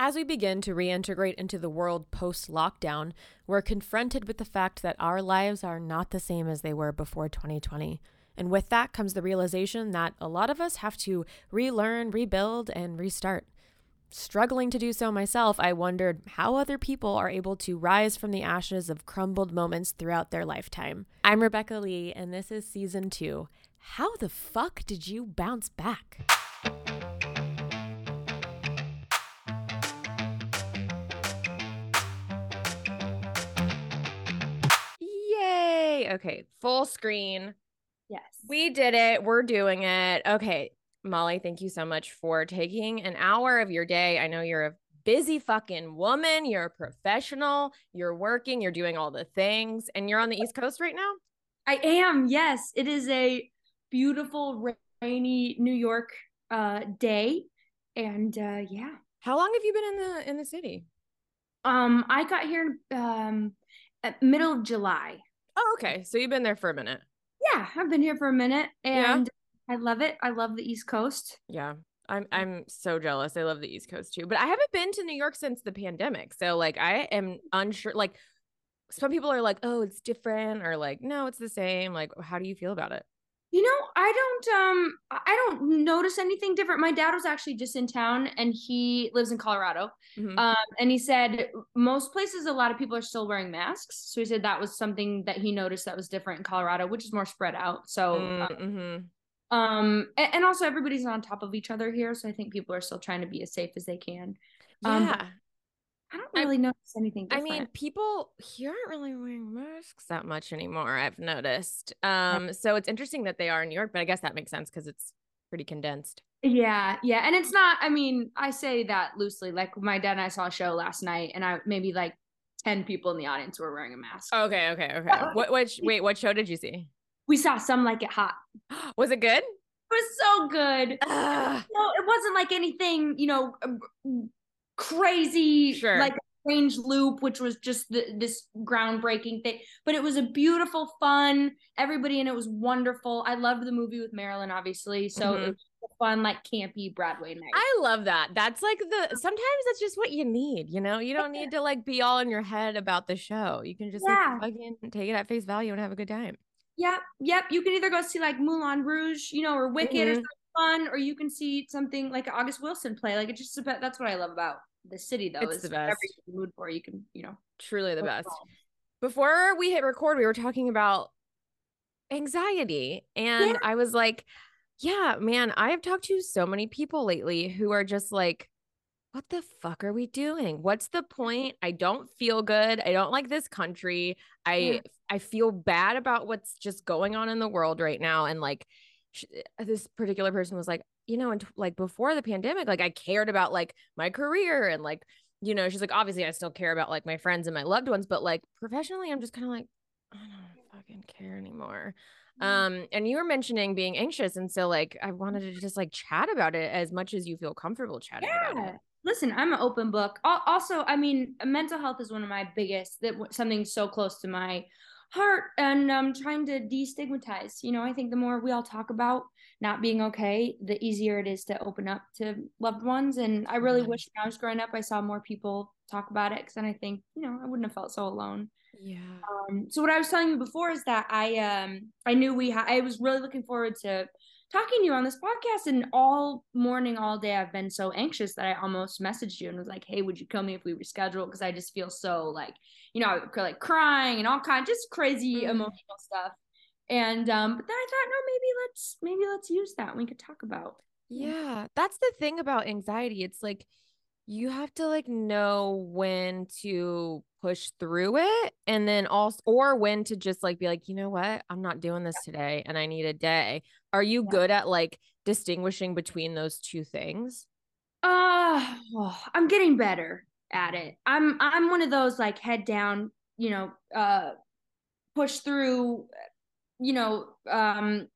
As we begin to reintegrate into the world post lockdown, we're confronted with the fact that our lives are not the same as they were before 2020. And with that comes the realization that a lot of us have to relearn, rebuild, and restart. Struggling to do so myself, I wondered how other people are able to rise from the ashes of crumbled moments throughout their lifetime. I'm Rebecca Lee, and this is season two. How the fuck did you bounce back? Yay! Okay, full screen. Yes. We did it. We're doing it. Okay. Molly, thank you so much for taking an hour of your day. I know you're a busy fucking woman. You're a professional. You're working. You're doing all the things. And you're on the East Coast right now? I am. Yes. It is a beautiful, rainy New York uh, day. And uh, yeah. How long have you been in the in the city? Um, I got here um at middle of July. Oh, okay. So you've been there for a minute. Yeah, I've been here for a minute Yeah. and I love it. I love the East Coast. Yeah. I'm I'm so jealous. I love the East Coast too. But I haven't been to New York since the pandemic. So like I am unsure like some people are like, "Oh, it's different," or like, "No, it's the same." Like, how do you feel about it? You know, I don't um I don't notice anything different. My dad was actually just in town and he lives in Colorado. Mhm. Um and he said most places a lot of people are still wearing masks. So he said that was something that he noticed that was different in Colorado, which is more spread out. So uh, Mm, mhm. um a- and, also everybody's on top of each other here, so I think people are still trying to be as safe as they can. Um, Yeah. I don't I- really notice anything I mean, people here aren't really wearing masks that much anymore, I've noticed. Um, so it's interesting that they are in New York, but I guess that makes sense because it's pretty condensed. Yeah, yeah. And it's not, I mean, I say that loosely. Like my dad and I saw a show last night and I maybe like 10 people in the audience were wearing a mask. Okay, okay, okay. What which wait, what show did you see? We saw some like it hot. Was it good? It was so good. Ugh. No, it wasn't like anything, you know, um, crazy, Sure. like a strange loop, which was just the, this groundbreaking thing. But it was a beautiful, fun. Everybody and it was wonderful. I loved the movie with Marilyn, obviously. So Mhm. it was a fun, like campy Broadway night. I love that. That's like the sometimes that's just what you need, you know? You don't need to like be all in your head about the show. You can just Yeah. like fucking take it at face value and have a good time. Yep, yep. You can either go see like Moulin Rouge, you know, or Wicked or Mhm. something fun, or you can see something like August Wilson play. Like it's just about that's what I love about the city, though. It's the best. you're in the mood for, you can, you know. Truly the best. find. before we hit record, we were talking about anxiety. And Yeah. I was like, yeah, man, I have talked to so many people lately who are just like, what the fuck are we doing? What's the point? I don't feel good. I don't like this country. I Yeah. I feel bad about what's just going on in the world right now and like sh- uh, this particular person was like, you know, and like before the pandemic, like I cared about like my career and like you know, she's like, obviously, I still care about like my friends and my loved ones, but like professionally, I'm just kind of like, I don't fucking care anymore. Um, and you were mentioning being anxious, and so like I wanted to just like chat about it as much as you feel comfortable chatting about Yeah. it. Listen, I'm an open book. Also, I mean, mental health is one of my biggest that something so close to my heart, and I'm trying to destigmatize. You know, I think the more we all talk about not being okay, the easier it is to open up to loved ones. And I really Totally. wish when I was growing up, I saw more people talk about it because then I think, you know, I wouldn't have felt so alone. Yeah. Um, so what I was telling you before is that I um I knew we ha- I was really looking forward to talking to you on this podcast and all morning all day I've been so anxious that I almost messaged you and was like hey would you kill me if we reschedule because I just feel so like you know like crying and all kind of just crazy Mm. emotional stuff and um but then I thought no maybe let's maybe let's use that we could talk about Yeah, that's the thing about anxiety. It's like you have to like know when to push through it and then also or when to just like be like, you know what? I'm not doing this today and I need a day. Are you Yeah. good at like distinguishing between those two things? Uh, oh, I'm getting better at it. I'm I'm one of those like head down, you know, uh push through, you know, um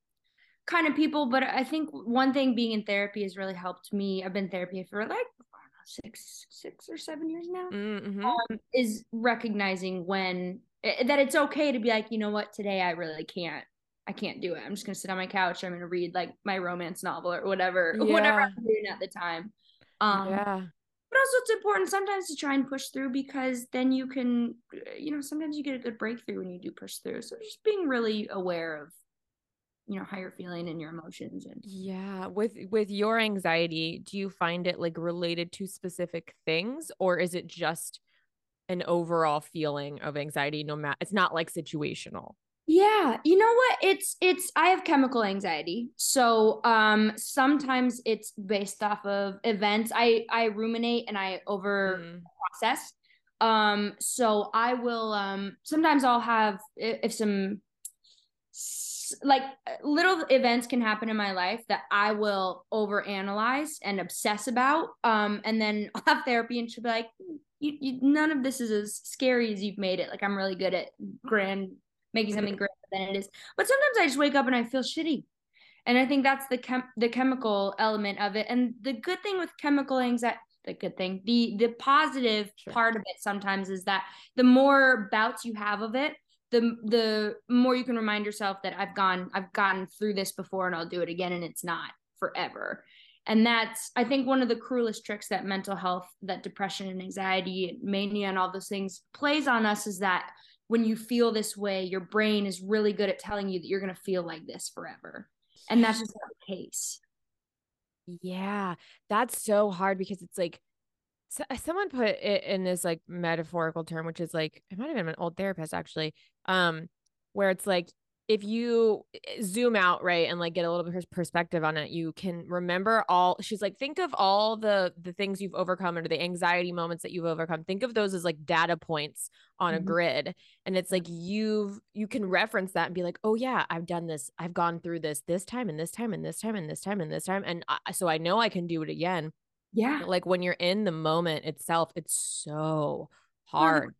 kind of people, but I think one thing being in therapy has really helped me. I've been therapy for like I don't know, six six or seven years now. Mm-hmm. Um, is recognizing when that it's okay to be like, you know what, today I really can't I can't do it. I'm just gonna sit on my couch. I'm gonna read like my romance novel or whatever, whatever I'm doing at the time. Um, yeah. but also it's important sometimes to try and push through because then you can you know sometimes you get a good breakthrough when you do push through so just being really aware of you know how you're feeling and your emotions and yeah with with your anxiety do you find it like related to specific things or is it just an overall feeling of anxiety no matter it's not like situational yeah, you know what? It's it's I have chemical anxiety. So um sometimes it's based off of events. I I ruminate and I over mm. process. Um so I will um sometimes I'll have if some like little events can happen in my life that I will overanalyze and obsess about. Um and then I'll have therapy and she'll be like you, you, none of this is as scary as you've made it. Like I'm really good at grand making something greater than it is. But sometimes I just wake up and I feel shitty. And I think that's the chem- the chemical element of it. And the good thing with chemical anxiety, the good thing, the the positive sure. part of it sometimes is that the more bouts you have of it, the the more you can remind yourself that I've gone I've gotten through this before and I'll do it again and it's not forever. And that's I think one of the cruelest tricks that mental health, that depression and anxiety, mania and all those things plays on us is that when you feel this way, your brain is really good at telling you that you're going to feel like this forever. And that's just not the case. Yeah, that's so hard because it's like so, uh, someone put it in this like metaphorical term, which is like it might have been an old therapist actually, um, where it's like if you eh, zoom out right and like get a little bit of perspective on it you can remember all she's like think of all the the things you've overcome or the anxiety moments that you've overcome. Think of those as like data points on mm-hmm. a grid and it's like you've you can reference that and be like oh yeah i've done this. I've gone through this this time and this time and this time and this time and this time and I, so i know i can do it again yeah like when you're in the moment itself it's so hard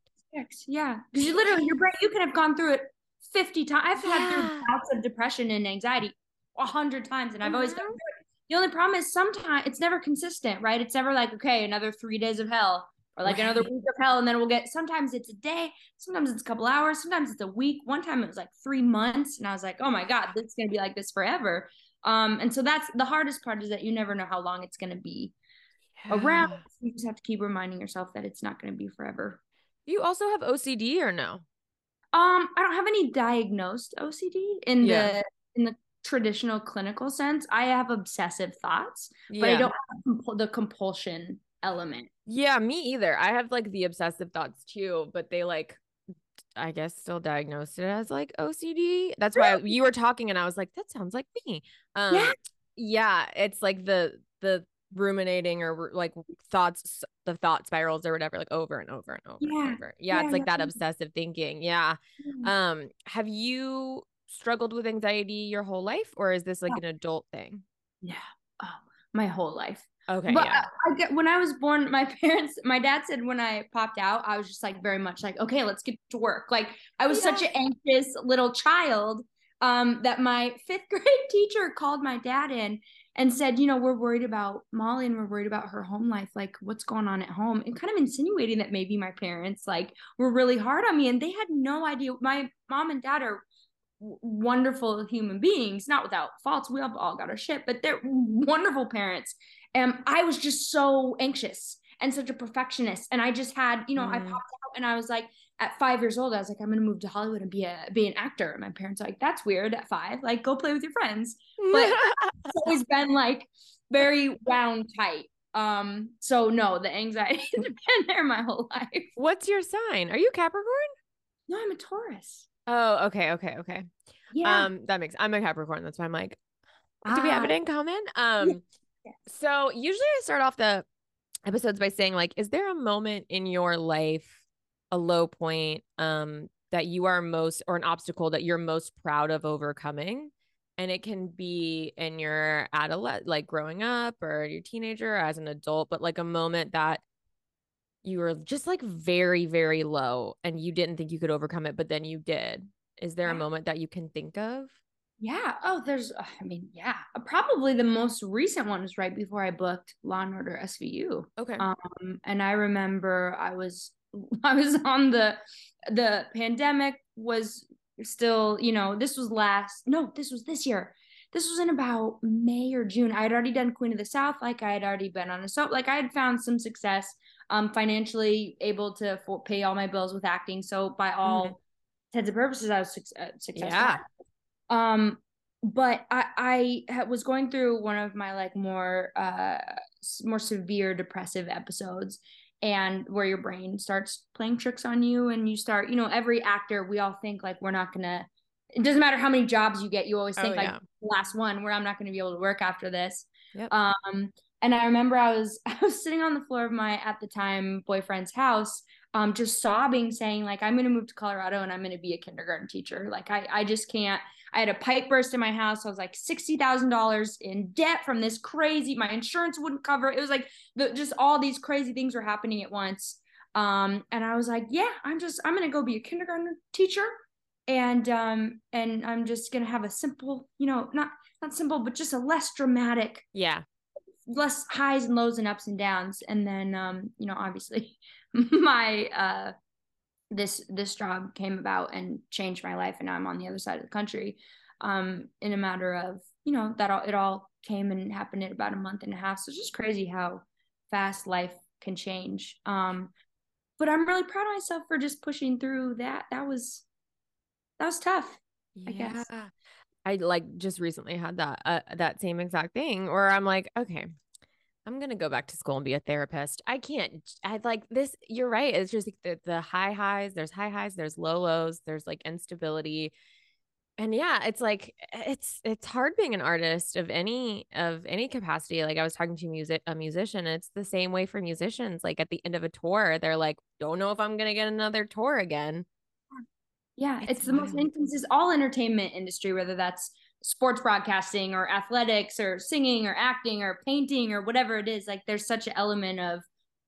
yeah because you literally your brain you can have gone through it 50 times. I've yeah. had through bouts of depression and anxiety a hundred times, and I've mm-hmm. always gone through it. The only problem is sometimes it's never consistent, right? It's never like, okay, another three days of hell or like right. another week of hell. And then we'll get sometimes it's a day, sometimes it's a couple hours, sometimes it's a week. One time it was like three months. And I was like, oh my God, this is gonna be like this forever. Um, and so that's the hardest part is that you never know how long it's gonna be yeah. around. You just have to keep reminding yourself that it's not gonna be forever. You also have OCD or no? Um, I don't have any diagnosed OCD in yeah. the in the traditional clinical sense. I have obsessive thoughts, yeah. but I don't have the compulsion element. Yeah, me either. I have like the obsessive thoughts too, but they like I guess still diagnosed it as like OCD. That's why you were talking and I was like, that sounds like me. Um yeah, yeah it's like the the ruminating or like thoughts the thought spirals or whatever like over and over and over yeah. and over. Yeah, yeah it's like that obsessive thinking. Yeah. Mm-hmm. um have you struggled with anxiety your whole life or is this like an adult thing? Yeah. Oh my whole life. Okay but yeah. I, I get when i was born my parents my dad said when i popped out i was just like very much like okay let's get to work. Like i was yeah. such an anxious little child um that my fifth grade teacher called my dad in and said, you know, we're worried about Molly and we're worried about her home life, like what's going on at home, and kind of insinuating that maybe my parents like were really hard on me, and they had no idea. My mom and dad are wonderful human beings, not without faults. We have all got our shit, but they're wonderful parents. And I was just so anxious and such a perfectionist, and I just had, you know, mm. I popped out and I was like, at five years old, I was like, I'm gonna move to Hollywood and be a be an actor. And my parents are like, that's weird at five. Like, go play with your friends. But it's always been like very wound tight. Um, so no, the anxiety's been there my whole life. What's your sign? Are you Capricorn? No, I'm a Taurus. Oh, okay, okay, okay. Yeah. Um, that makes I'm a Capricorn. That's why I'm like, do we have it ah. in common? Um, yeah. so usually I start off the episodes by saying, like, is there a moment in your life a low point um that you are most or an obstacle that you're most proud of overcoming. And it can be in your adolescent like growing up or your teenager or as an adult but like a moment that you were just like very very low and you didn't think you could overcome it but then you did. Is there a moment that you can think of? Yeah. Oh there's i mean yeah. Probably the most recent one was right before i booked law and order svu okay. Um and i remember i was I was on the the pandemic was still, you know, this was last no, this was this year. this was in about May or June. I had already done Queen of the South, like I had already been on a soap, like I had found some success, um, financially able to for- pay all my bills with acting. So by all mm-hmm. intents and purposes, I was su- uh, successful. Yeah. Um, but I I was going through one of my like more uh more severe depressive episodes and where your brain starts playing tricks on you and you start you know every actor we all think like we're not gonna it doesn't matter how many jobs you get you always think oh, yeah. like last one where i'm not to be able to work after this yep. um and i remember i was i was sitting on the floor of my at the time boyfriend's house um just sobbing saying like i'm to move to colorado and i'm to be a kindergarten teacher like i i just can't I had a pipe burst in my house. I was like $60,000 in debt from this crazy, my insurance wouldn't cover. It was like the, just all these crazy things were happening at once. Um, and I was like, yeah, I'm just, I'm going to go be a kindergarten teacher. And, um, and I'm just going to have a simple, you know, not, not simple, but just a less dramatic, yeah, less highs and lows and ups and downs. And then, um, you know, obviously my, uh, this this job came about and changed my life and now i'm on the other side of the country um in a matter of you know that all it all came and happened in about a month and a half. So it's just crazy how fast life can change. Um but i'm really proud of myself for just pushing through that. That was that was tough yeah. i guess. I like just recently had that uh, that same exact thing where i'm like okay I'm gonna go back to school and be a therapist. I can't. I like this. You're right. It's just like the, the high highs. There's high highs. There's low lows. There's like instability, and yeah, it's like it's it's hard being an artist of any of any capacity. Like I was talking to music a musician. It's the same way for musicians. Like at the end of a tour, they're like, don't know if I'm gonna get another tour again. Yeah, it's, it's the most instances all entertainment industry, whether that's sports broadcasting or athletics or singing or acting or painting or whatever it is like there's such an element of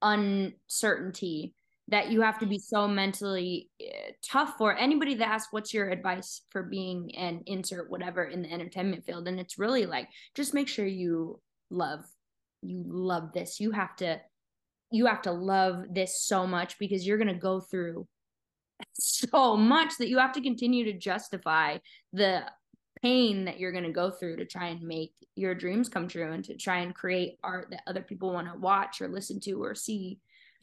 uncertainty that you have to be so mentally uh, tough for anybody that asks what's your advice for being an insert whatever in the entertainment field? And it's really like just make sure you love you love this. You have to you have to love this so much because you're going to go through so much that you have to continue to justify the pain that you're going to go through to try and make your dreams come true and to try and create art that other people want to watch or listen to or see.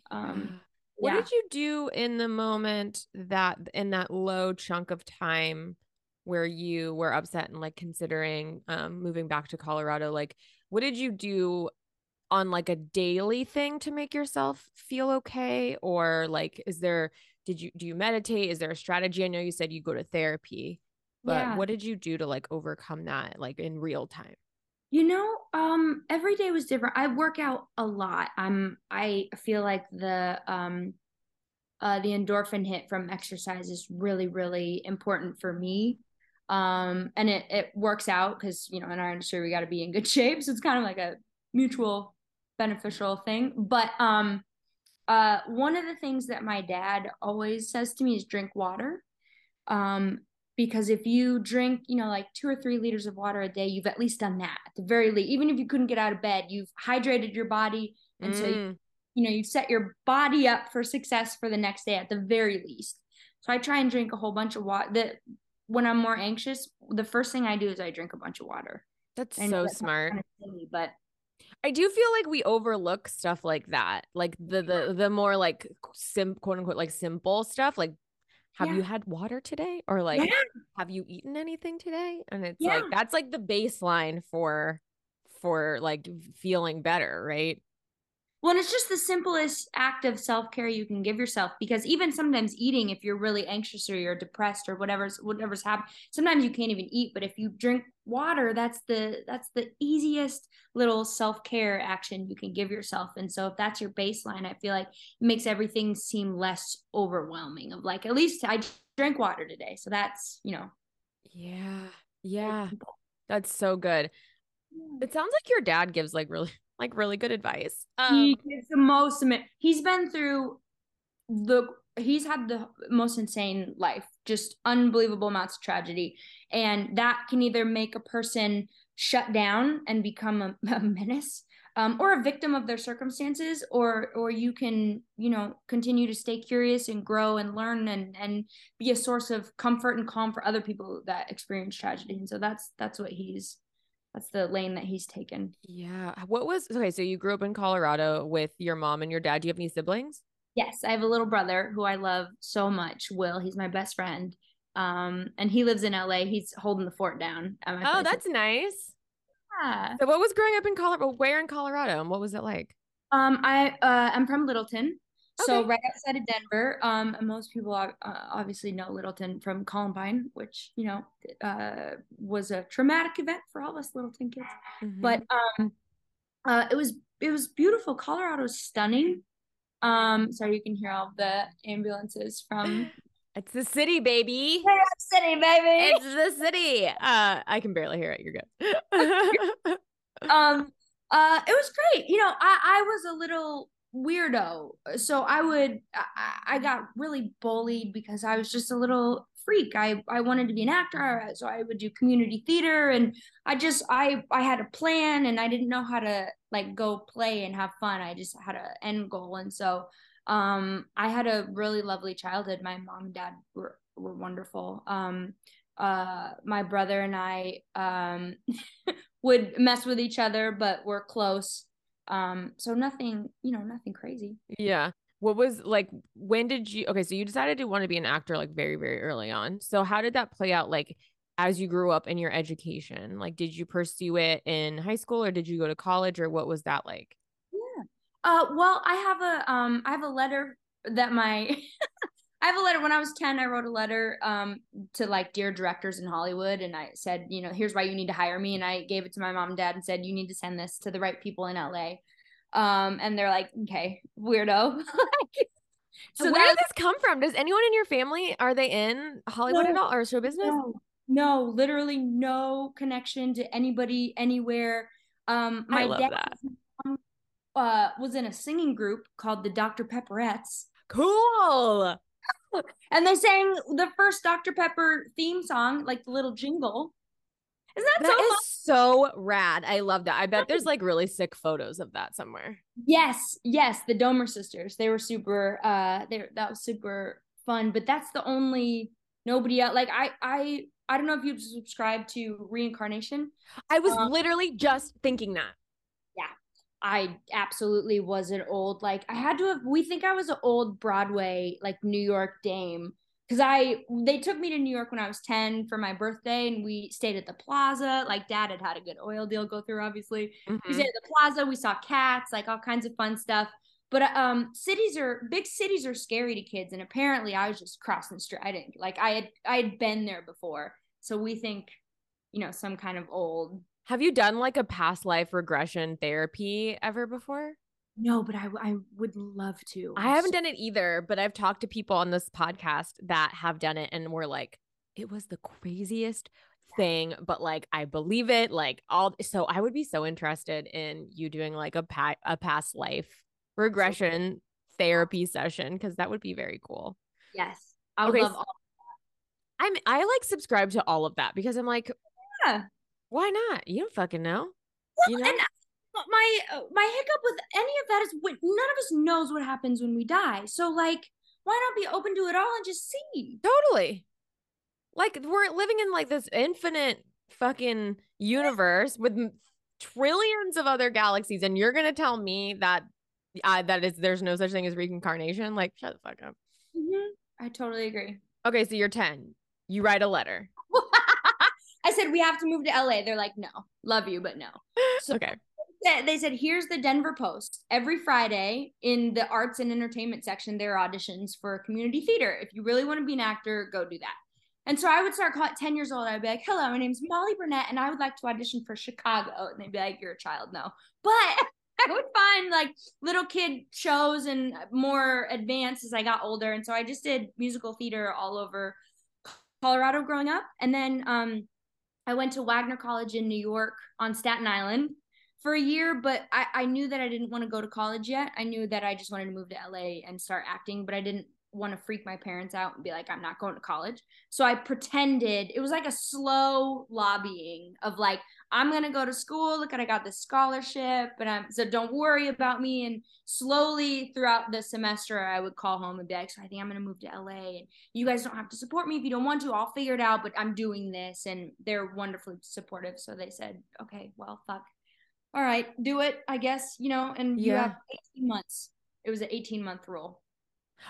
Um what yeah. did you do in the moment that in that low chunk of time where you were upset and like considering um moving back to Colorado? Like what did you do on like a daily thing to make yourself feel okay? Or like is there did you do you meditate? Is there a strategy? I know you said you go to therapy but yeah. what did you do to like overcome that like in real time? You know, um every day was different. I work out a lot. I'm I feel like the um uh the endorphin hit from exercise is really really important for me. Um and it it works out cuz you know, in our industry we got to be in good shape, so it's kind of like a mutual beneficial thing. But um uh one of the things that my dad always says to me is drink water. Um because if you drink you know like two or three liters of water a day you've at least done that at the very least even if you couldn't get out of bed you've hydrated your body and mm. so you, you know you set your body up for success for the next day at the very least. So i try and drink a whole bunch of water that when i'm more anxious the first thing i do is i drink a bunch of water. That's so smart. kind of silly, but I do feel like we overlook stuff like that, like the the the more like sim quote unquote like simple stuff, like have yeah. you had water today or like yeah. have you eaten anything today and it's yeah. like that's like the baseline for for like feeling better right well, and it's just the simplest act of self care you can give yourself because even sometimes eating, if you're really anxious or you're depressed or whatever's whatever's happening, sometimes you can't even eat. But if you drink water, that's the that's the easiest little self care action you can give yourself. And so if that's your baseline, I feel like it makes everything seem less overwhelming. Of like, at least I drank water today, so that's you know. Yeah, yeah, that's so good. It sounds like your dad gives like really like really good advice. Um, he gives the most. He's been through the. He's had the most insane life, just unbelievable amounts of tragedy, and that can either make a person shut down and become a, a menace, um, or a victim of their circumstances, or or you can you know continue to stay curious and grow and learn and and be a source of comfort and calm for other people that experience tragedy. And so that's that's what he's that's the lane that he's taken. Yeah. What was okay? So you grew up in Colorado with your mom and your dad. Do you have any siblings? Yes, I have a little brother who I love so much. Will, he's my best friend. Um, and he lives in LA. He's holding the fort down. Oh, that's nice. Yeah. So what was growing up in Colorado? Where in Colorado, and what was it like? Um, I uh, I'm from Littleton, so right outside of Denver. Um, most people uh, obviously know Littleton from Columbine, which you know uh, was a traumatic event for all us Littleton kids. Mm-hmm. But um, uh, it was it was beautiful. Colorado's stunning. Um, sorry, you can hear all the ambulances from. It's the city, baby. Yeah, city, baby. It's the city. Uh, I can barely hear it. You're good. um, uh, it was great. You know, I I was a little weirdo. So I would I, I got really bullied because I was just a little freak. I I wanted to be an actor, so I would do community theater and I just I I had a plan and I didn't know how to like go play and have fun. I just had an end goal and so um I had a really lovely childhood. My mom and dad were were wonderful. Um uh my brother and I um would mess with each other but we're close um, so nothing, you know, nothing crazy. Yeah. What was like when did you okay, so you decided to want to be an actor like very, very early on. So how did that play out like as you grew up in your education? Like did you pursue it in high school or did you go to college or what was that like? Yeah. Uh well, I have a um I have a letter that my I have a letter when I was 10 I wrote a letter um to like dear directors in Hollywood and I said, you know, here's why you need to hire me and I gave it to my mom and dad and said you need to send this to the right people in LA. Um and they're like, "Okay, weirdo." so where did this come from? Does anyone in your family are they in Hollywood no, at all or show business? No, no, literally no connection to anybody anywhere. Um my dad uh was in a singing group called the Dr. Pepperettes. Cool and they sang the first Dr. Pepper theme song, like the little jingle. Isn't that, that so is so rad? I love that. I bet there's like really sick photos of that somewhere. Yes, yes, the Domer sisters. They were super uh they that was super fun, but that's the only nobody else like I I I don't know if you subscribe to reincarnation. I was um, literally just thinking that. I absolutely was an old like I had to have we think I was an old Broadway like New York dame. Because I they took me to New York when I was 10 for my birthday and we stayed at the plaza. Like dad had had a good oil deal go through obviously. Mm-hmm. we stayed at the plaza we saw cats like all kinds of fun stuff. But um cities are big cities are scary to kids and apparently I was just crossing the street. I didn't like I had I had been there before. So we think you know some kind of old have you done like a past life regression therapy ever before? No, but I I would love to. I haven't done it either, but I've talked to people on this podcast that have done it and were like, it was the craziest thing, but like I believe it. Like all so I would be so interested in you doing like a pa- a past life regression therapy session because that would be very cool. Yes. I would okay, love all I'm I like subscribe to all of that because I'm like, yeah, why not? You don't fucking know. Well, you know? and my uh, my hiccup with any of that is when none of us knows what happens when we die. So like, why not be open to it all and just see? Totally. Like we're living in like this infinite fucking universe with trillions of other galaxies, and you're gonna tell me that uh, that is there's no such thing as reincarnation? Like, shut the fuck up. Mm-hmm. I totally agree. Okay, so you're ten. You write a letter. I said, we have to move to LA. They're like, no, love you, but no. So okay. They said, here's the Denver Post. Every Friday in the arts and entertainment section, there are auditions for community theater. If you really want to be an actor, go do that. And so I would start calling 10 years old. I'd be like, hello, my name's Molly Burnett, and I would like to audition for Chicago. And they'd be like, you're a child, no. But I would find like little kid shows and more advanced as I got older. And so I just did musical theater all over Colorado growing up. And then um, I went to Wagner College in New York on Staten Island for a year, but I, I knew that I didn't want to go to college yet. I knew that I just wanted to move to LA and start acting, but I didn't want to freak my parents out and be like, I'm not going to college. So I pretended it was like a slow lobbying of like, I'm gonna go to school. Look at I got this scholarship, and I'm so don't worry about me. And slowly throughout the semester, I would call home and be like, so I think I'm gonna move to LA, and you guys don't have to support me if you don't want to. I'll figure it out, but I'm doing this, and they're wonderfully supportive. So they said, okay, well, fuck, all right, do it, I guess, you know. And you Yeah. have 18 months. It was an 18 month rule.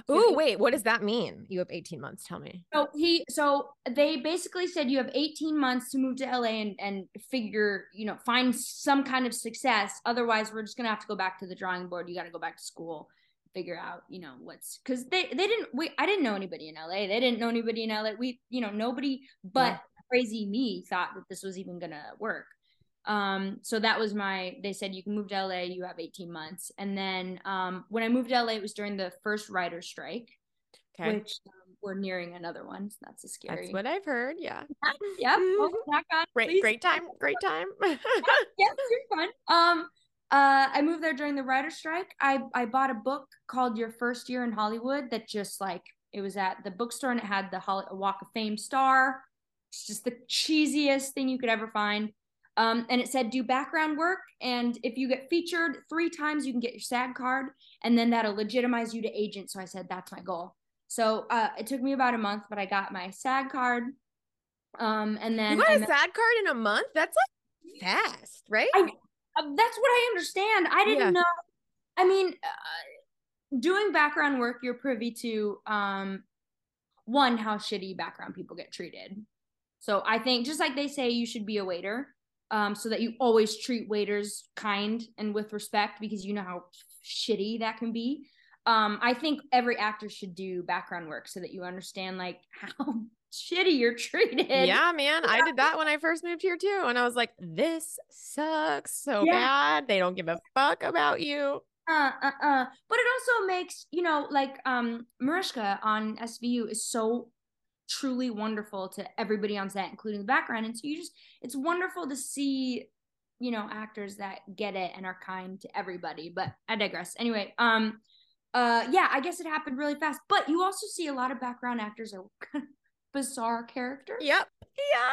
Ooh, wait, what does that mean? You have 18 months. Tell me. So he so they basically said you have 18 months to move to LA and, and figure, you know, find some kind of success. Otherwise, we're just gonna have to go back to the drawing board. You gotta go back to school, figure out, you know, what's because they they didn't we I didn't know anybody in LA. They didn't know anybody in LA. We, you know, nobody but Yeah. crazy me thought that this was even gonna work. Um, so that was my they said you can move to LA, you have 18 months. And then um when I moved to LA, it was during the first writer strike Okay. which um, we're nearing another one. So that's a scary. That's what I've heard. Yeah. yep. Knock on, Great, please. great time. Great time. Yeah, super fun. Um, uh, I moved there during the writer's strike. I I bought a book called Your First Year in Hollywood that just like it was at the bookstore and it had the Hol- Walk of Fame star. It's just the cheesiest thing you could ever find. Um, and it said do background work, and if you get featured three times, you can get your SAG card, and then that'll legitimize you to agent. So I said that's my goal. So uh, it took me about a month, but I got my SAG card. Um, and then you got I a met- SAG card in a month? That's like fast, right? I- uh, that's what I understand. I didn't Yeah. know. I mean, uh, doing background work, you're privy to um, one how shitty background people get treated. So I think just like they say, you should be a waiter, um, so that you always treat waiters kind and with respect because you know how shitty that can be. Um, I think every actor should do background work so that you understand like how shitty you're treated. yeah, man. I did that when I first moved here too. And I was like, this sucks so Yeah. bad. They don't give a fuck about you. uh, uh, uh. But it also makes, you know, like um Mariska on SVU is so truly wonderful to everybody on set, including the background. And so you just it's wonderful to see, you know, actors that get it and are kind to everybody. But I digress. Anyway, um uh yeah, I guess it happened really fast. But you also see a lot of background actors are bizarre characters Yep. Yeah.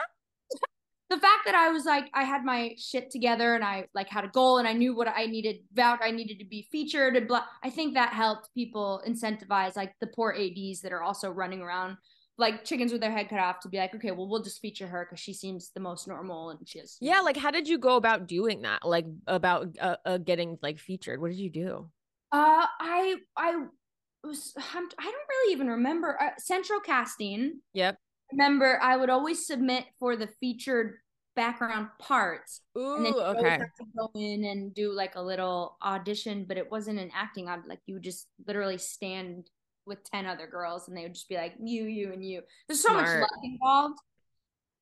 the fact that I was like, I had my shit together and I like had a goal and I knew what I needed, vowed I needed to be featured and blah. I think that helped people incentivize like the poor ADs that are also running around like chickens with their head cut off to be like, okay, well, we'll just feature her because she seems the most normal and she has. Yeah. Like, how did you go about doing that? Like, about uh, uh, getting like featured? What did you do? Uh, I, I was, I'm, I don't really even remember. Uh, Central Casting. Yep. Remember, I would always submit for the featured background parts. and then Ooh, you okay. have to go in and do like a little audition, but it wasn't an acting odd. Like you would just literally stand with ten other girls, and they would just be like you, you, and you. There's so much luck involved.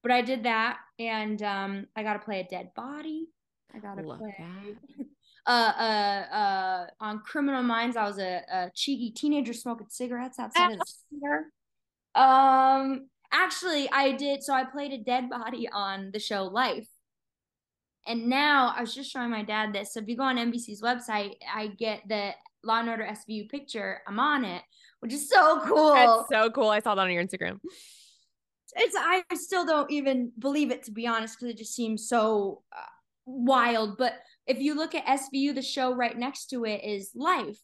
But I did that, and um, I got to play a dead body. I got to play. Uh, uh, uh, on Criminal Minds, I was a, a cheeky teenager smoking cigarettes outside of the theater. Um, actually, I did. So I played a dead body on the show Life. And now I was just showing my dad this. So if you go on NBC's website, I get the Law and Order SVU picture. I'm on it, which is so cool. That's so cool. I saw that on your Instagram. it's I still don't even believe it to be honest because it just seems so uh, wild. But if you look at SVU, the show right next to it is Life.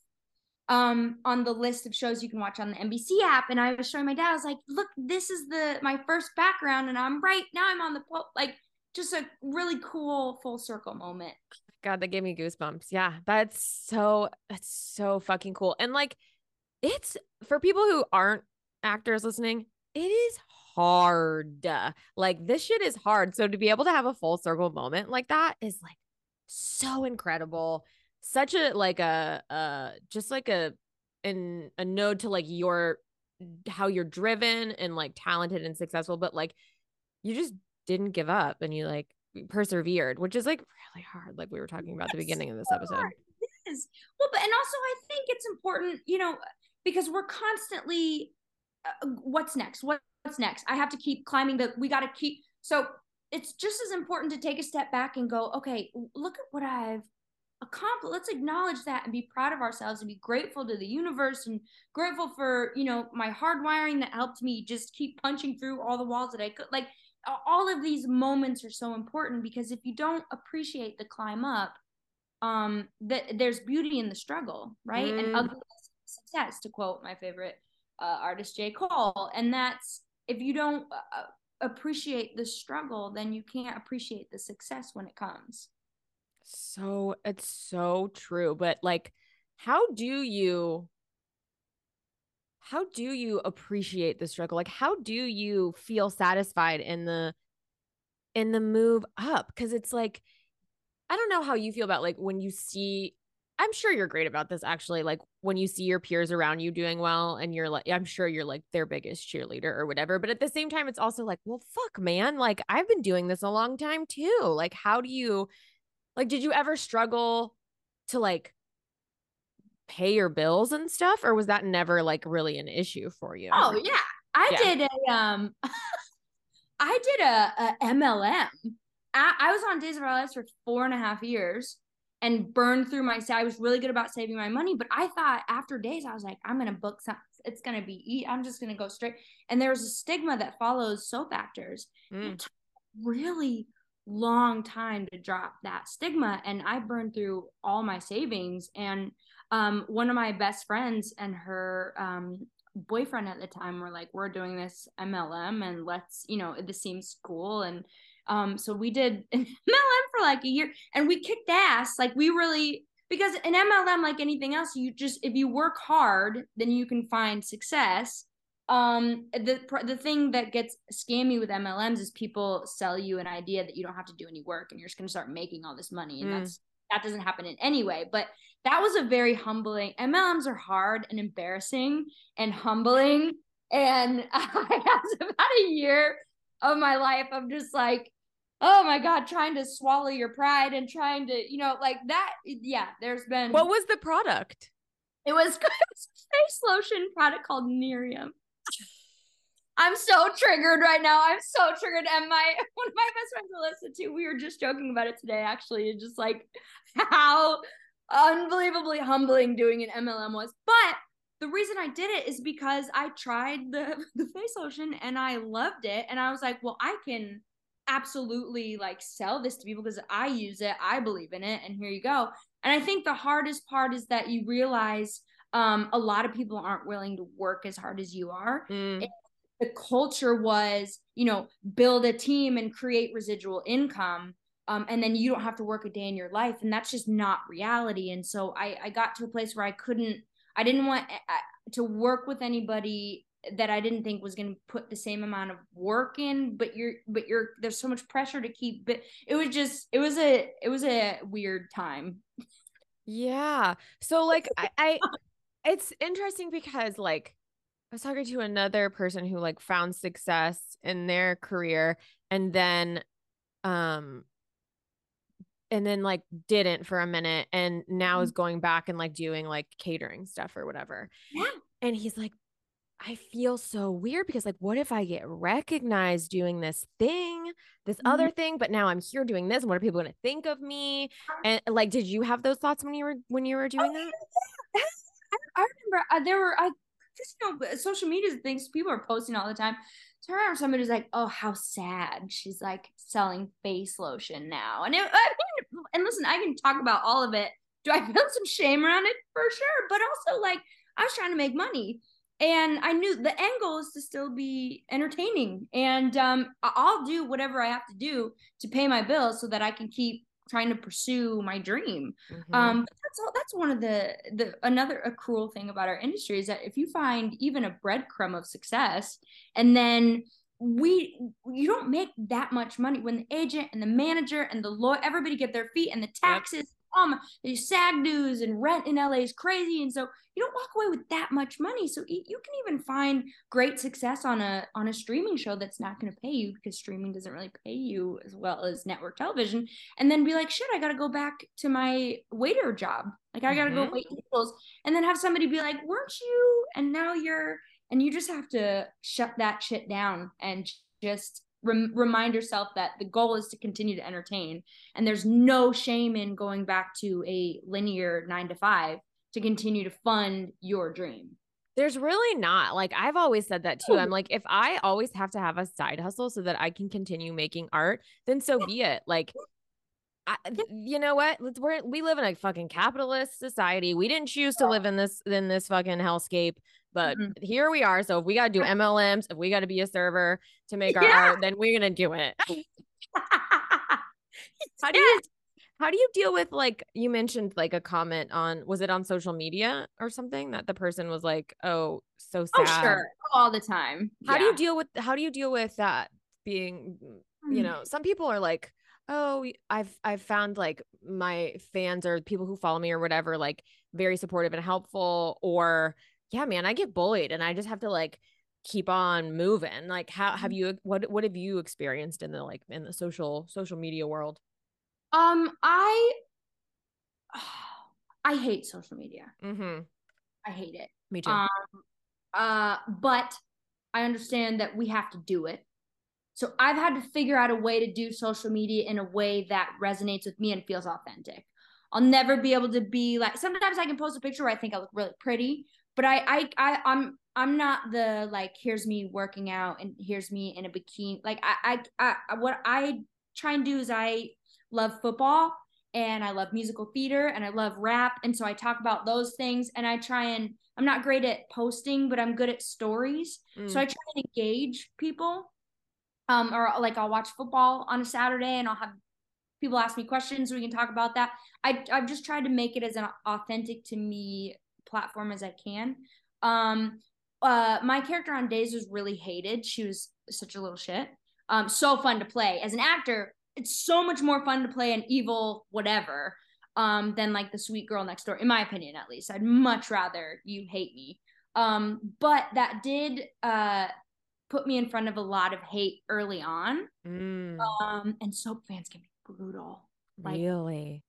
Um, on the list of shows you can watch on the NBC app, and I was showing my dad. I was like, "Look, this is the my first background, and I'm right now. I'm on the like just a really cool full circle moment." God, that gave me goosebumps. Yeah, that's so that's so fucking cool. And like it's for people who aren't actors listening, it is hard. Like this shit is hard. So to be able to have a full circle moment like that is like so incredible. Such a like a uh just like a an a node to like your how you're driven and like talented and successful, but like you just didn't give up and you like persevered, which is like really hard, like we were talking about at the beginning of this episode. hard. It is. Well, but and also I think it's important, you know, because we're constantly uh, what's next? What, what's next? I have to keep climbing the we got to keep so it's just as important to take a step back and go, okay, look at what I've accomplished. Let's acknowledge that and be proud of ourselves and be grateful to the universe and grateful for, you know, my hard wiring that helped me just keep punching through all the walls that I could. Like all of these moments are so important because if you don't appreciate the climb up um that there's beauty in the struggle right mm. and ugly success to quote my favorite uh, artist j. Cole and that's if you don't uh, uh, appreciate the struggle then you can't appreciate the success when it comes. So it's so true but like how do you how do you appreciate the struggle? Like how do you feel satisfied in the in the move up? Because it's like i don't know how you feel about like when you see i'm sure you're great about this actually like when you see your peers around you doing well and you're like i'm sure you're like their biggest cheerleader or whatever but at the same time it's also like well fuck man like i've been doing this a long time too. Like how do you like did you ever struggle to like pay your bills and stuff or was that never like really an issue for you? Oh yeah. I yeah. did a um i did a, a mlm I, I, was on days of our lives for four and a half years and burned through my i was really good about saving my money but i thought after days i was like i'm gonna book some it's gonna be eat i'm just gonna go straight and there's a stigma that follows soap actors mm. really long time to drop that stigma and i burned through all my savings and um, one of my best friends and her um, boyfriend at the time were like, we're doing this MLM and let's, you know, this seems cool. And um, so we did MLM for like a year and we kicked ass. Like we really, because in MLM, like anything else, you just, if you work hard, then you can find success. Um, the, the thing that gets scammy with MLMs is people sell you an idea that you don't have to do any work and you're just going to start making all this money. And mm. that's, that doesn't happen in any way. But that was a very humbling. MLMs are hard and embarrassing and humbling. And I had about a year of my life of just like, oh my God, trying to swallow your pride and trying to, you know, like that. Yeah, there's been. What was the product? It was, it was a face lotion product called Nerium. I'm so triggered right now. I'm so triggered. And my one of my best friends Alyssa too. We were just joking about it today, actually. It's just like how unbelievably humbling doing an MLM was. But the reason I did it is because I tried the, the face lotion and I loved it. And I was like, well, I can absolutely like sell this to people because I use it, I believe in it, and here you go. And I think the hardest part is that you realize um, a lot of people aren't willing to work as hard as you are. Mm. The culture was, you know, build a team and create residual income um, and then you don't have to work a day in your life and that's just not reality and so i i got to a place where i couldn't i didn't want eh, to work with anybody that i didn't think was going to put the same amount of work in but you're but you're there's so much pressure to keep but it was just it was a it was a weird time. Yeah. So like i, I it's interesting because like I was talking to another person who like found success in their career and then um and then like didn't for a minute and now mm-hmm. is going back and like doing like catering stuff or whatever. Yeah. And he's like, I feel so weird because like what if I get recognized doing this thing, this mm-hmm. other thing, but now I'm here doing this and what are people going to think of me? And like did you have those thoughts when you were when you were doing oh, that? I, I remember uh, there were I just you know social media things people are posting all the time so I remember somebody's like, "Oh, how sad." She's like selling face lotion now, and it, I mean, and listen, I can talk about all of it. Do I feel some shame around it for sure? But also, like, I was trying to make money, and I knew the end goal is to still be entertaining, and um, I'll do whatever I have to do to pay my bills so that I can keep trying to pursue my dream. Mm-hmm. Um, that's all, that's one of the the another a cruel thing about our industry is that if you find even a breadcrumb of success and then we you don't make that much money when the agent and the manager and the lawyer everybody get their feet and the taxes um these SAG dues and rent in LA is crazy. And so you don't walk away with that much money. So you can even find great success on a on a streaming show that's not going to pay you because streaming doesn't really pay you as well as network television. And then be like shit I got to go back to my waiter job. Like I got to mm-hmm. go wait tables. And then have somebody be like weren't you? And now you're and you just have to shut that shit down and just rem- remind yourself that the goal is to continue to entertain and there's no shame in going back to a linear 9 to 5 to continue to fund your dream There's really not. Like I've always said that too. I'm like, if I always have to have a side hustle so that I can continue making art, then so be it. Like I, you know what? Let's we're we live in a fucking capitalist society. We didn't choose to live in this in this fucking hellscape, but mm-hmm. here we are. So if we got to do MLMs, if we got to be a server to make our yeah. art, then we're gonna do it. how do you how do you deal with like you mentioned like a comment on was it on social media or something that the person was like, oh, so sad. Oh, sure, all the time. How yeah. do you deal with how do you deal with that being? You mm. know, some people are like oh i've i've found like my fans or people who follow me or whatever like very supportive and helpful or yeah man i get bullied and i just have to like keep on moving like how have mm-hmm. you what what have you experienced in the like in the social social media world um i i hate social media mm-hmm. i hate it me too um uh but i understand that we have to do it so I've had to figure out a way to do social media in a way that resonates with me and feels authentic. I'll never be able to be like sometimes I can post a picture where I think I look really pretty, but I I, I I'm I'm not the like here's me working out and here's me in a bikini. Like I I, I what I try and do is I love football and I love musical theater and I love rap and so I talk about those things and I try and I'm not great at posting but I'm good at stories. Mm. So I try and engage people um, or like I'll watch football on a Saturday and I'll have people ask me questions we can talk about that. I I've just tried to make it as an authentic to me platform as I can. Um, uh, my character on Days was really hated. She was such a little shit. Um, so fun to play as an actor. It's so much more fun to play an evil whatever um than like the sweet girl next door in my opinion at least i'd much rather you hate me um but that did uh put me in front of a lot of hate early on. Mm. Um, and soap fans can be brutal. Like, really?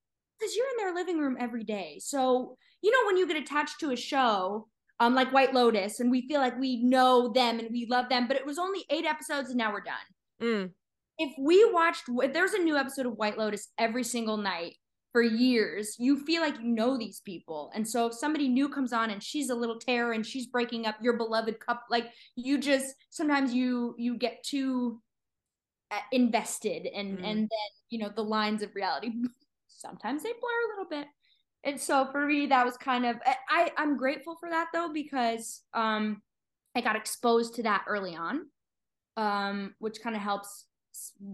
Because you're in their living room every day. So, you know, when you get attached to a show, um, like White Lotus, and we feel like we know them and we love them, but it was only eight episodes and now we're done. Mm. If we watched, if there's a new episode of White Lotus every single night, for years, you feel like you know these people. And so if somebody new comes on and she's a little terror and she's breaking up your beloved cup, like you just sometimes you you get too uh, invested and mm. and then you know the lines of reality sometimes they blur a little bit. And so for me that was kind of I I'm grateful for that though because um I got exposed to that early on. Um which kind of helps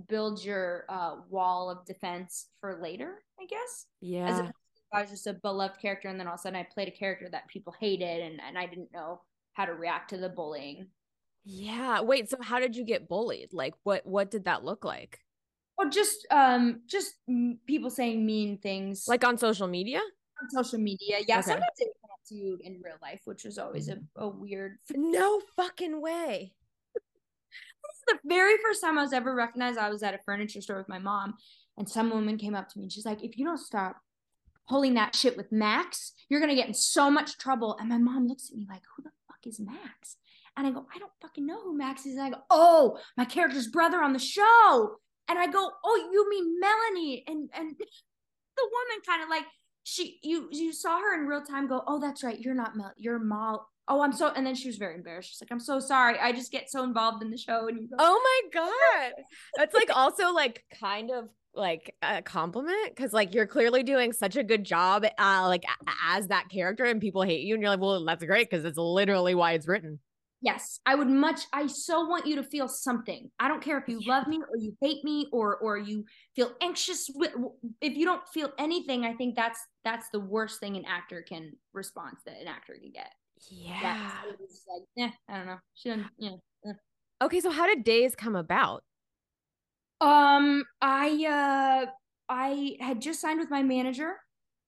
build your uh, wall of defense for later, I guess. Yeah. As I was just a beloved character, and then all of a sudden I played a character that people hated, and, and I didn't know how to react to the bullying. Yeah. Wait. So how did you get bullied? Like, what what did that look like? Well, just um, just people saying mean things, like on social media. On social media, yeah. Okay. Sometimes they come up to you in real life, which is always a, a weird. No fucking way the very first time I was ever recognized. I was at a furniture store with my mom, and some woman came up to me and she's like, "If you don't stop pulling that shit with Max, you're gonna get in so much trouble." And my mom looks at me like, "Who the fuck is Max?" And I go, "I don't fucking know who Max is." And I go, "Oh, my character's brother on the show." And I go, "Oh, you mean Melanie?" And and the woman kind of like she you you saw her in real time go, "Oh, that's right, you're not Mel, you're Mal." oh i'm so and then she was very embarrassed she's like i'm so sorry i just get so involved in the show and you go oh my god that's like also like kind of like a compliment because like you're clearly doing such a good job uh like as that character and people hate you and you're like well that's great because it's literally why it's written yes i would much i so want you to feel something i don't care if you love me or you hate me or or you feel anxious if you don't feel anything i think that's that's the worst thing an actor can response that an actor can get yeah. like, yeah, I don't know. She doesn't. Eh. Okay, so how did Days come about? Um, I uh I had just signed with my manager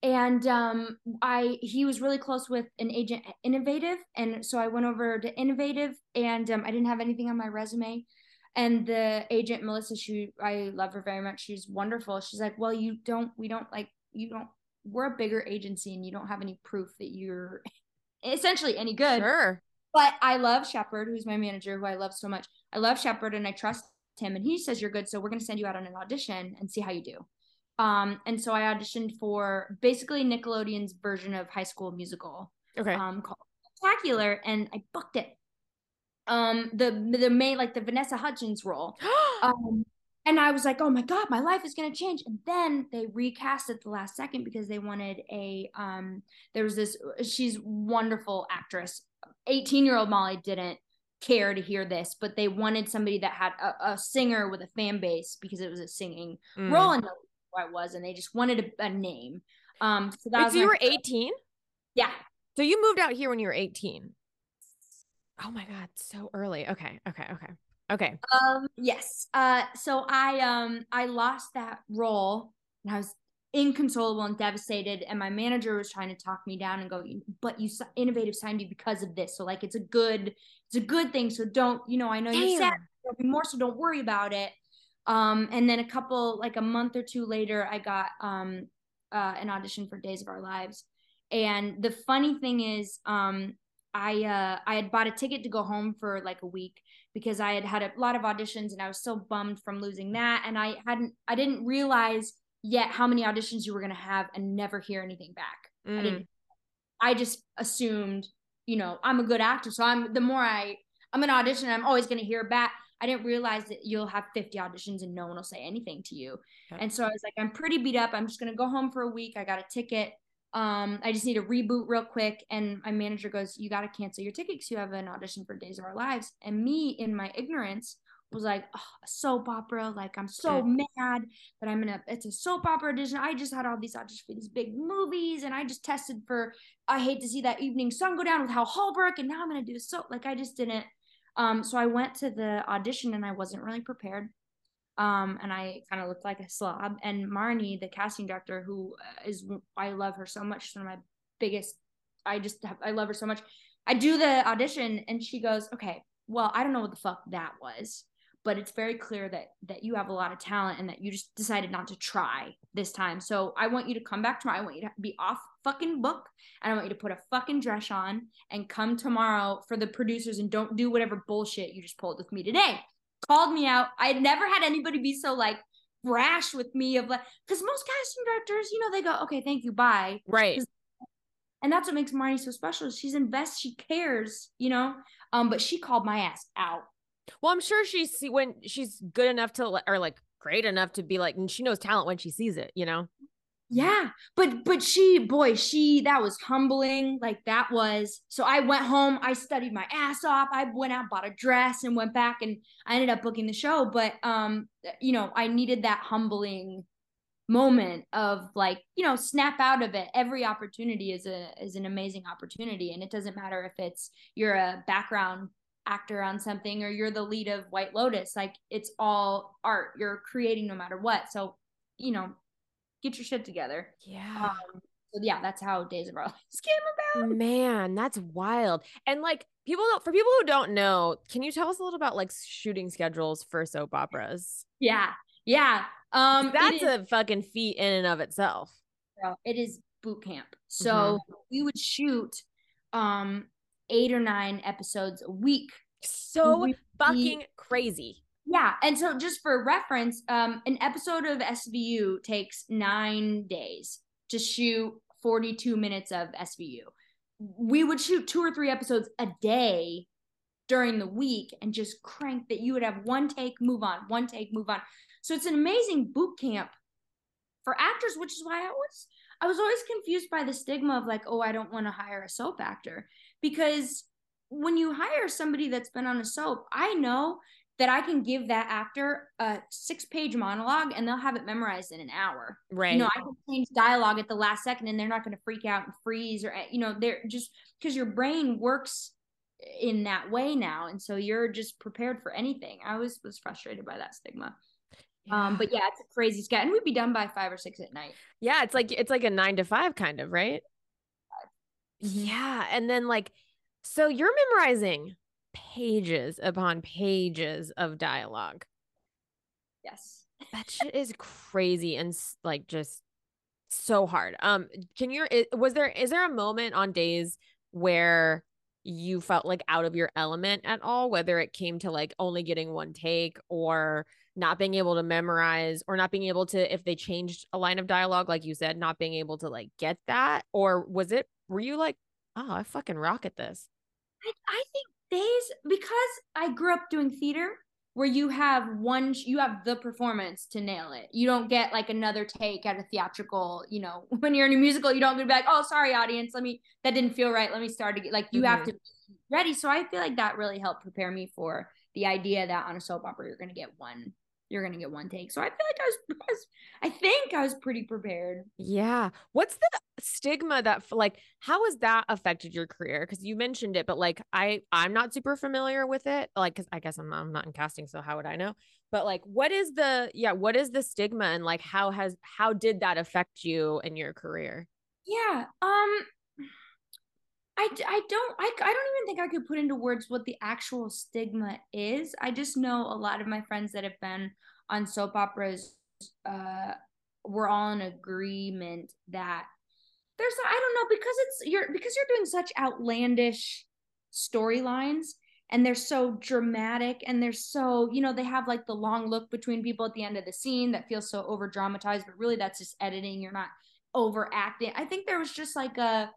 and um I he was really close with an agent Innovative and so I went over to Innovative and um I didn't have anything on my resume and the agent Melissa she I love her very much she's wonderful she's like well you don't we don't like you don't we're a bigger agency and you don't have any proof that you're essentially any good. Sure. But I love Shepard, who's my manager, who I love so much. I love Shepard and I trust him, and he says you're good, so we're gonna send you out on an audition and see how you do. Um, and so I auditioned for basically Nickelodeon's version of High School Musical. Okay. Um, called spectacular, and I booked it. Um, the the main like the Vanessa Hudgens role. um, and I was like, oh my god, my life is gonna change. And then they recast at the last second because they wanted a um. There was this. She's wonderful actress. Eighteen year old Molly didn't care to hear this, but they wanted somebody that had a, a singer with a fan base because it was a singing mm. role and who I was, and they just wanted a, a name. Um, so that Wait, was so you were 18? Yeah. So you moved out here when you were 18. Oh my god, so early. Okay, okay, okay. Okay. Um yes. Uh so I um I lost that role and I was inconsolable and devastated and my manager was trying to talk me down and go but you innovative signed you because of this so like it's a good it's a good thing so don't you know i know Damn. you're sad more so don't worry about it um and then a couple like a month or two later i got um uh an audition for days of our lives and the funny thing is um i uh i had bought a ticket to go home for like a week because i had had a lot of auditions and i was so bummed from losing that and i hadn't i didn't realize yet how many auditions you were going to have and never hear anything back. Mm. I didn't I just assumed, you know, I'm a good actor, so I'm the more I I'm an audition, I'm always going to hear back. I didn't realize that you'll have 50 auditions and no one will say anything to you. Okay. And so I was like, I'm pretty beat up. I'm just going to go home for a week. I got a ticket. Um, I just need a reboot real quick. And my manager goes, You got to cancel your ticket because you have an audition for Days of Our Lives. And me, in my ignorance, was like oh, a soap opera. Like I'm so mad that I'm gonna. It's a soap opera audition. I just had all these auditions for these big movies, and I just tested for. I hate to see that evening sun go down with Hal Holbrook, and now I'm gonna do so. Like I just didn't. Um, so I went to the audition and I wasn't really prepared. Um, and I kind of looked like a slob. And Marnie, the casting director, who uh, I love her so much, She's one of my biggest. I just have, I love her so much. I do the audition, and she goes, "Okay, well, I don't know what the fuck that was." but it's very clear that that you have a lot of talent and that you just decided not to try this time. So I want you to come back tomorrow. I want you to be off fucking book and I want you to put a fucking dress on and come tomorrow for the producers and don't do whatever bullshit you just pulled with me today. Called me out. I had never had anybody be so like brash with me of like because most casting directors, you know, they go, okay, thank you, bye. Right. And that's what makes Marnie so special. She's invest, she cares, you know. Um, but she called my ass out well, I'm sure she's when she's good enough to or like great enough to be like, and she knows talent when she sees it, you know. Yeah, but but she, boy, she that was humbling. Like that was. So I went home. I studied my ass off. I went out, bought a dress, and went back, and I ended up booking the show. But um, you know, I needed that humbling moment of like you know snap out of it every opportunity is a is an amazing opportunity and it doesn't matter if it's you're a background actor on something or you're the lead of White Lotus. Like it's all art. You're creating no matter what. So, you know, get your shit together. Yeah. Um, so yeah, that's how Days of Our Lives came about. Man, that's wild. And like people don't, for people who don't know, can you tell us a little about like shooting schedules for soap operas? Yeah. Yeah. Um that's a fucking feat in and of itself. It is boot camp. So mm-hmm. we would shoot um eight or nine episodes a week. So we, fucking crazy. Yeah. And so just for reference, um, an episode of SVU takes nine days to shoot 42 minutes of SVU. We would shoot two or three episodes a day during the week and just crank that you would have one take, move on, one take, move on. So it's an amazing boot camp for actors, which is why I was I was always confused by the stigma of like, oh, I don't want to hire a soap actor because when you hire somebody that's been on a soap, I know that I can give that actor a six page monologue and they'll have it memorized in an hour. Right. You know, I can change dialogue at the last second and they're not going to freak out and freeze or, you know, they're just because your brain works in that way now. And so you're just prepared for anything. I was, was frustrated by that stigma. Yeah. Um, but yeah, it's a crazy schedule. And we'd be done by five or six at night. Yeah. It's like, it's like a nine to five kind of, right? Yeah. And then like, so you're memorizing pages upon pages of dialogue. Yes. That shit is crazy and like just so hard. Um, can you, was there, is there a moment on days where you felt like out of your element at all, whether it came to like only getting one take or not being able to memorize or not being able to, if they changed a line of dialogue, like you said, not being able to like get that? Or was it, were you like oh, I fucking rock at this. I, I think days because I grew up doing theater where you have one you have the performance to nail it. You don't get like another take at a theatrical you know when you're in a musical you don't be like oh sorry audience let me that didn't feel right let me start again. Like you mm-hmm. have to be ready. So i feel like that really helped prepare me for the idea that on a soap opera you're going to get one you're gonna get one take. So I feel like I was, I was, I think I was pretty prepared. Yeah. What's the stigma that like how has that affected your career? Because you mentioned it, but like I I'm not super familiar with it. Like, cause I guess I'm not, I'm not in casting, so how would I know? But like, what is the yeah? What is the stigma and like how has how did that affect you in your career? Yeah. Um. I, I don't I, I don't even think I could put into words what the actual stigma is. I just know a lot of my friends that have been on soap operas uh we're all in agreement that there's I don't know because it's you're because you're doing such outlandish storylines and they're so dramatic and they're so you know they have like the long look between people at the end of the scene that feels so over dramatized but really that's just editing you're not overacting i think there was just like a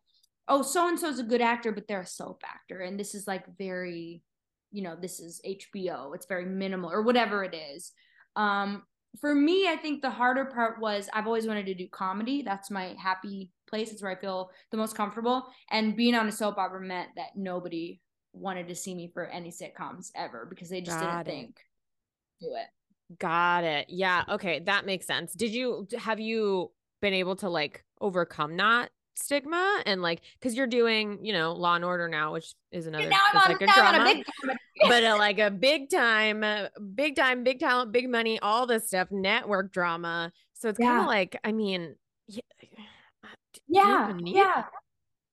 oh so and so is a good actor but they're a soap actor and this is like very you know this is hbo it's very minimal or whatever it is um for me i think the harder part was i've always wanted to do comedy that's my happy place it's where i feel the most comfortable and being on a soap opera meant that nobody wanted to see me for any sitcoms ever because they just Got didn't it. think do it Got it. Yeah. Okay. That makes sense. Did you have you been able to like overcome that stigma and like because you're doing you know law and order now which is another now I'm on, like a drama, a big but a, like a big time uh, big time big talent big money all this stuff network drama so it's yeah. kind of like i mean yeah yeah, yeah.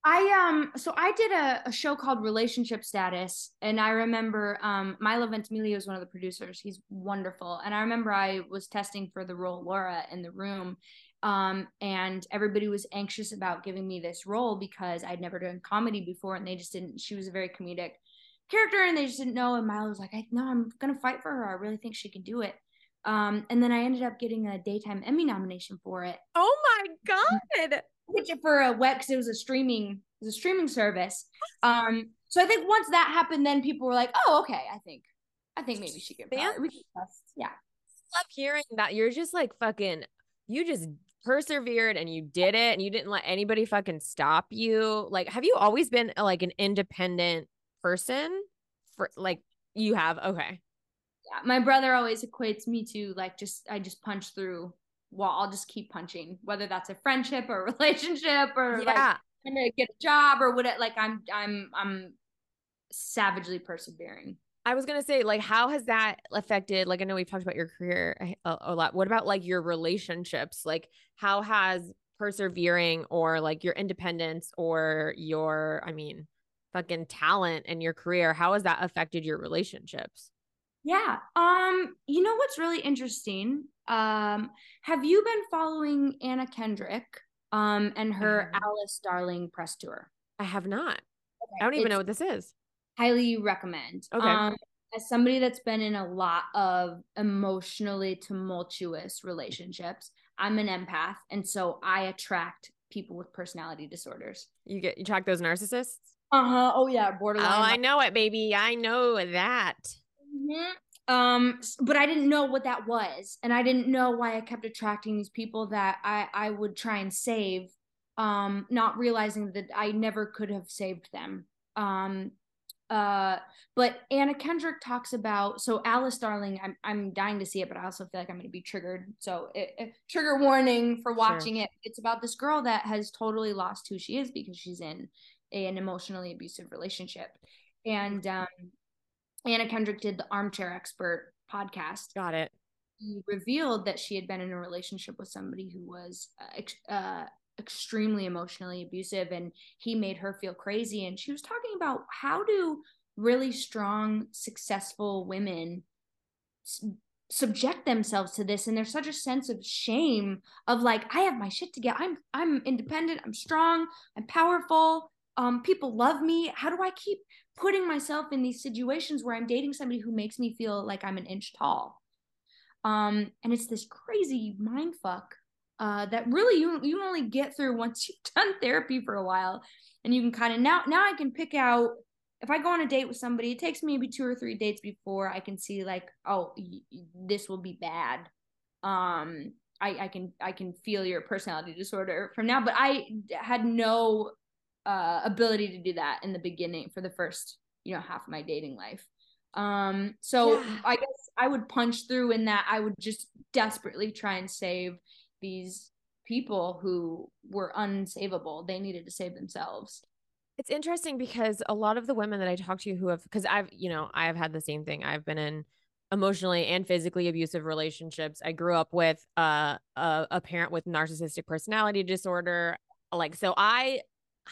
I um so I did a, a, show called Relationship Status and I remember um Milo Ventimiglia is one of the producers. He's wonderful. And I remember I was testing for the role Laura in the room um, and everybody was anxious about giving me this role because I'd never done comedy before, and they just didn't. She was a very comedic character, and they just didn't know. And Milo was like, "I know I'm gonna fight for her. I really think she can do it." Um, and then I ended up getting a daytime Emmy nomination for it. Oh my god! Which for a web because it was a streaming, it was a streaming service. Um, so I think once that happened, then people were like, "Oh, okay, I think, I think maybe she can." Yeah. Love hearing that. You're just like fucking. You just persevered and you did it and you didn't let anybody fucking stop you. Like, have you always been uh, like an independent person? For like, you have okay. Yeah, my brother always equates me to like just I just punch through. Well, I'll just keep punching, whether that's a friendship or a relationship or yeah. like trying to get a job or what. It like I'm I'm I'm savagely persevering. I was gonna say, like, how has that affected? Like, I know we've talked about your career a, a, lot. What about like your relationships? Like, how has persevering or like your independence or your, I mean, fucking talent and your career, how has that affected your relationships? Yeah. Um, you know what's really interesting? Um, have you been following Anna Kendrick um and her um, Alice Darling press tour? I have not. Okay. I don't even it's, know what this is highly recommend. Okay. Um, as somebody that's been in a lot of emotionally tumultuous relationships, I'm an empath, and so I attract people with personality disorders. You get you track those narcissists. Uh huh. Oh yeah, borderline. Oh, I know it, baby. I know that. Mm-hmm. Um, but I didn't know what that was, and I didn't know why I kept attracting these people that I I would try and save, um, not realizing that I never could have saved them. Um, uh, but Anna Kendrick talks about so Alice Darling. I'm I'm dying to see it, but I also feel like I'm going to be triggered. So it, it, trigger warning for watching sure. it. It's about this girl that has totally lost who she is because she's in a, an emotionally abusive relationship, and um, Anna Kendrick did the Armchair Expert podcast. Got it. He revealed that she had been in a relationship with somebody who was uh, uh extremely emotionally abusive and he made her feel crazy. And she was talking about how do really strong successful women subject themselves to this and there's such a sense of shame of like i have my shit together i'm i'm independent. I'm strong. I'm powerful. Um people love me. How do i keep putting myself in these situations where i'm dating somebody who makes me feel like i'm an inch tall? Um and it's this crazy mind fuck uh, that really you you only get through once you've done therapy for a while, and you can kind of now now I can pick out if I go on a date with somebody, it takes maybe two or three dates before I can see like, oh, y- this will be bad. Um, I, I can I can feel your personality disorder from now, but I had no uh, ability to do that in the beginning for the first you know half of my dating life. Um, so yeah. I guess I would punch through in that I would just desperately try and save these people who were unsavable. They needed to save themselves. It's interesting because a lot of the women that I talk to who have, because I've, you know, I've had the same thing. I've been in emotionally and physically abusive relationships. I grew up with uh, a, a parent with narcissistic personality disorder. Like, so I,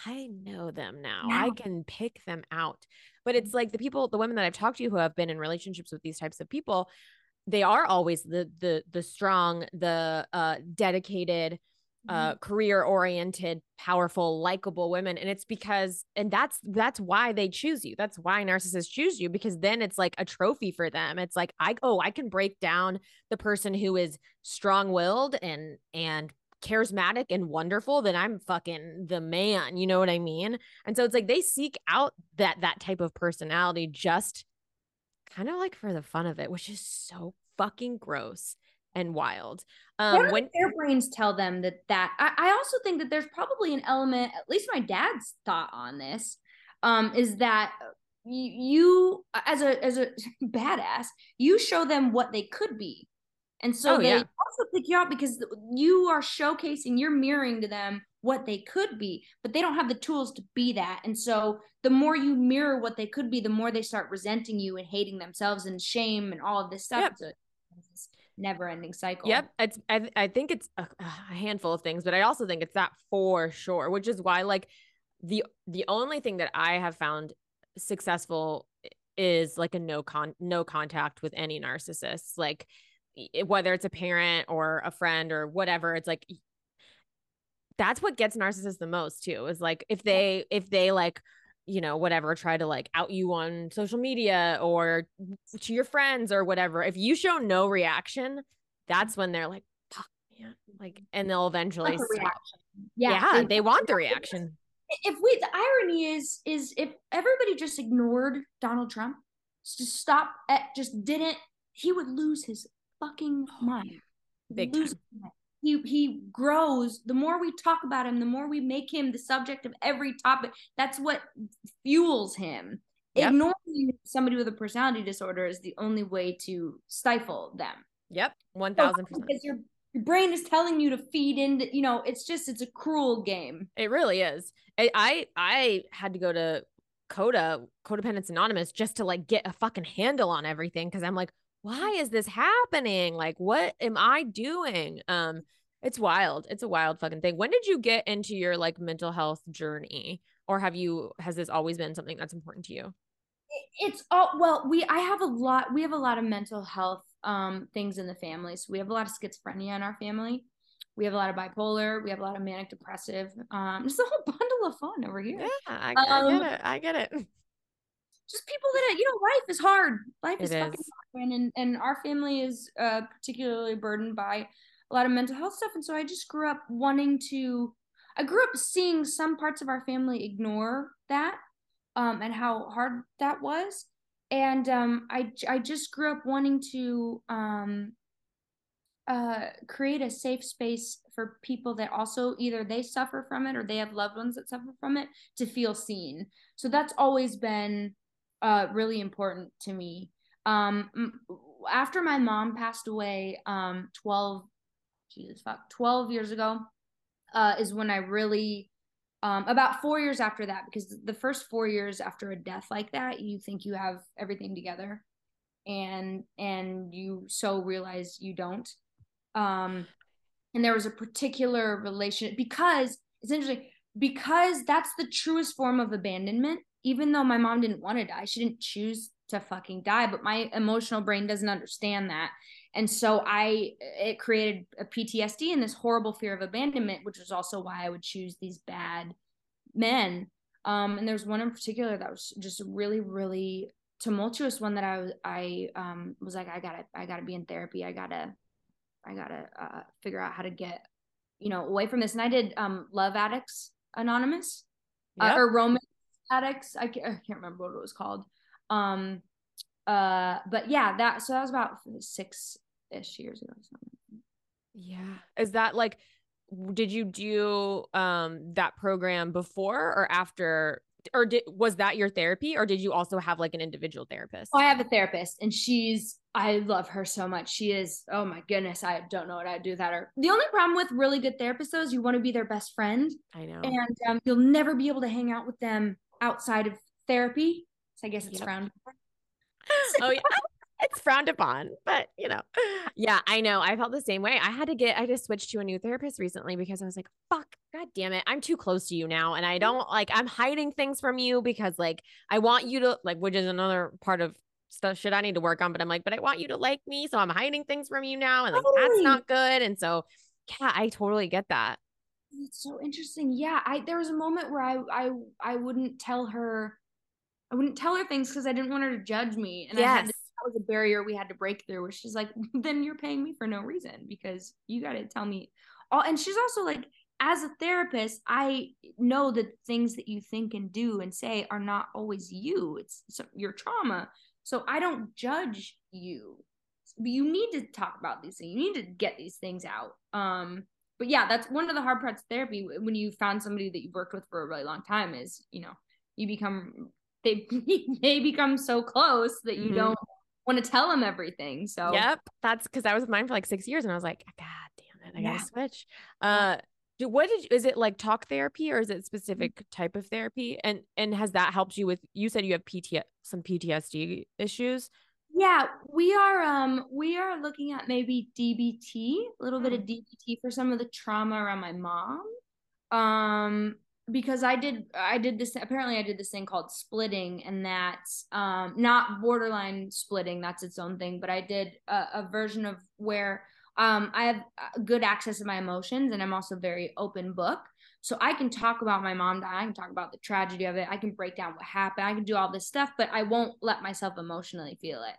I know them now. now. I can pick them out. But it's like the people, the women that I've talked to who have been in relationships with these types of people, they are always the the the strong, the uh dedicated, uh mm-hmm. career oriented powerful likable women and it's because and that's that's why they choose you. That's why narcissists choose you because then it's like a trophy for them. It's like i oh i can break down the person who is strong-willed and and charismatic and wonderful then i'm fucking the man you know what i mean? And so it's like they seek out that that type of personality just kind of like for the fun of it which is so fucking gross and wild. Um, when their brains tell them that that I, I, also think that there's probably an element, at least my dad's thought on this, um, is that you, you as a as a badass, you show them what they could be. And so oh, they yeah. also pick you out because you are showcasing, you're mirroring to them what they could be, but they don't have the tools to be that. And so the more you mirror what they could be, the more they start resenting you and hating themselves and shame and all of this stuff. Yep. So never ending cycle. Yep. It's, I, I think it's a, a handful of things, but I also think it's that for sure, which is why like the, the only thing that I have found successful is like a no con no contact with any narcissists. Like whether it's a parent or a friend or whatever, it's like, that's what gets narcissists the most too, is like, if they, if they like, you know, whatever, try to like out you on social media or to your friends or whatever. If you show no reaction, that's when they're like, fuck, man. Like, and they'll eventually, the yeah, yeah they, they want the reaction. If we, the irony is, is if everybody just ignored Donald Trump, just stop at, just didn't, he would lose his fucking oh, mind. Big time he he grows. The more we talk about him the more we make him the subject of every topic. That's what fuels him. Yep. ignoring somebody with a personality disorder is the only way to stifle them. Yep 1000% because your your brain is telling you to feed into you know it's just it's a cruel game. It really is. I i, I had to go to coda codependence anonymous just to like get a fucking handle on everything because i'm like why is this happening? Like, what am I doing? Um, it's wild. It's a wild fucking thing. When did you get into your like mental health journey? Or have you has this always been something that's important to you? It's all well, we I have a lot we have a lot of mental health um things in the family. So we have a lot of schizophrenia in our family. We have a lot of bipolar. We have a lot of manic depressive. Um, just a whole bundle of fun over here. Yeah, I, um, I get it. I get it just people that you know life is hard life is, is. fucking hard and, and our family is uh, particularly burdened by a lot of mental health stuff and so i just grew up wanting to i grew up seeing some parts of our family ignore that um, and how hard that was and um, I, I just grew up wanting to um, uh, create a safe space for people that also either they suffer from it or they have loved ones that suffer from it to feel seen so that's always been uh, really important to me. Um, after my mom passed away, um, 12, Jesus fuck, 12 years ago, uh, is when I really, um, about four years after that, because the first four years after a death like that, you think you have everything together and, and you so realize you don't. Um, and there was a particular relation because it's interesting because that's the truest form of abandonment even though my mom didn't want to die, she didn't choose to fucking die, but my emotional brain doesn't understand that. And so I it created a PTSD and this horrible fear of abandonment, which was also why I would choose these bad men. Um, and there's one in particular that was just really, really tumultuous one that I was I um was like, I gotta I gotta be in therapy. I gotta I gotta uh, figure out how to get, you know, away from this. And I did um Love Addicts Anonymous uh, yep. uh, or Romance addicts. I can't, I can't remember what it was called. Um, uh, but yeah, that so that was about six ish years ago. Yeah, is that like? Did you do um that program before or after or did was that your therapy or did you also have like an individual therapist? Oh, I have a therapist and she's I love her so much. She is oh my goodness, I don't know what I'd do without her. The only problem with really good therapists though is you want to be their best friend. I know. And um, you'll never be able to hang out with them outside of therapy. So I guess it's yep. frowned. oh yeah it's frowned upon, but you know, yeah, I know. I felt the same way. I had to get, I just switched to a new therapist recently because I was like, fuck, god damn it, I'm too close to you now. And I don't like, I'm hiding things from you because like, I want you to, like, which is another part of stuff shit I need to work on, but I'm like, but I want you to like me. So I'm hiding things from you now. And like, totally. that's not good. And so, yeah, I totally get that. It's so interesting. Yeah. I, there was a moment where I, I, I wouldn't tell her, I wouldn't tell her things because I didn't want her to judge me. And yes. I had to that was a barrier we had to break through where she's like then you're paying me for no reason because you got to tell me all and she's also like as a therapist i know that things that you think and do and say are not always you it's, it's your trauma so i don't judge you but you need to talk about these things you need to get these things out um but yeah that's one of the hard parts of therapy when you found somebody that you've worked with for a really long time is you know you become they they become so close that you mm-hmm. don't want to tell them everything. So yep, that's because I was with mine for like six years, and I was like, God damn it, I yeah. gotta switch. Uh, what did you, is it like talk therapy or is it mm-hmm. specific type of therapy? And and has that helped you with? You said you have PT some PTSD issues. Yeah, we are um we are looking at maybe DBT, a little bit of mm. DBT for some of the trauma around my mom. Um because I did I did this apparently I did this thing called splitting and that's um not borderline splitting that's its own thing but I did a, a version of where um I have uh, good access to my emotions and I'm also very open book so I can talk about my mom dying I can talk about the tragedy of it I can break down what happened I can do all this stuff but I won't let myself emotionally feel it.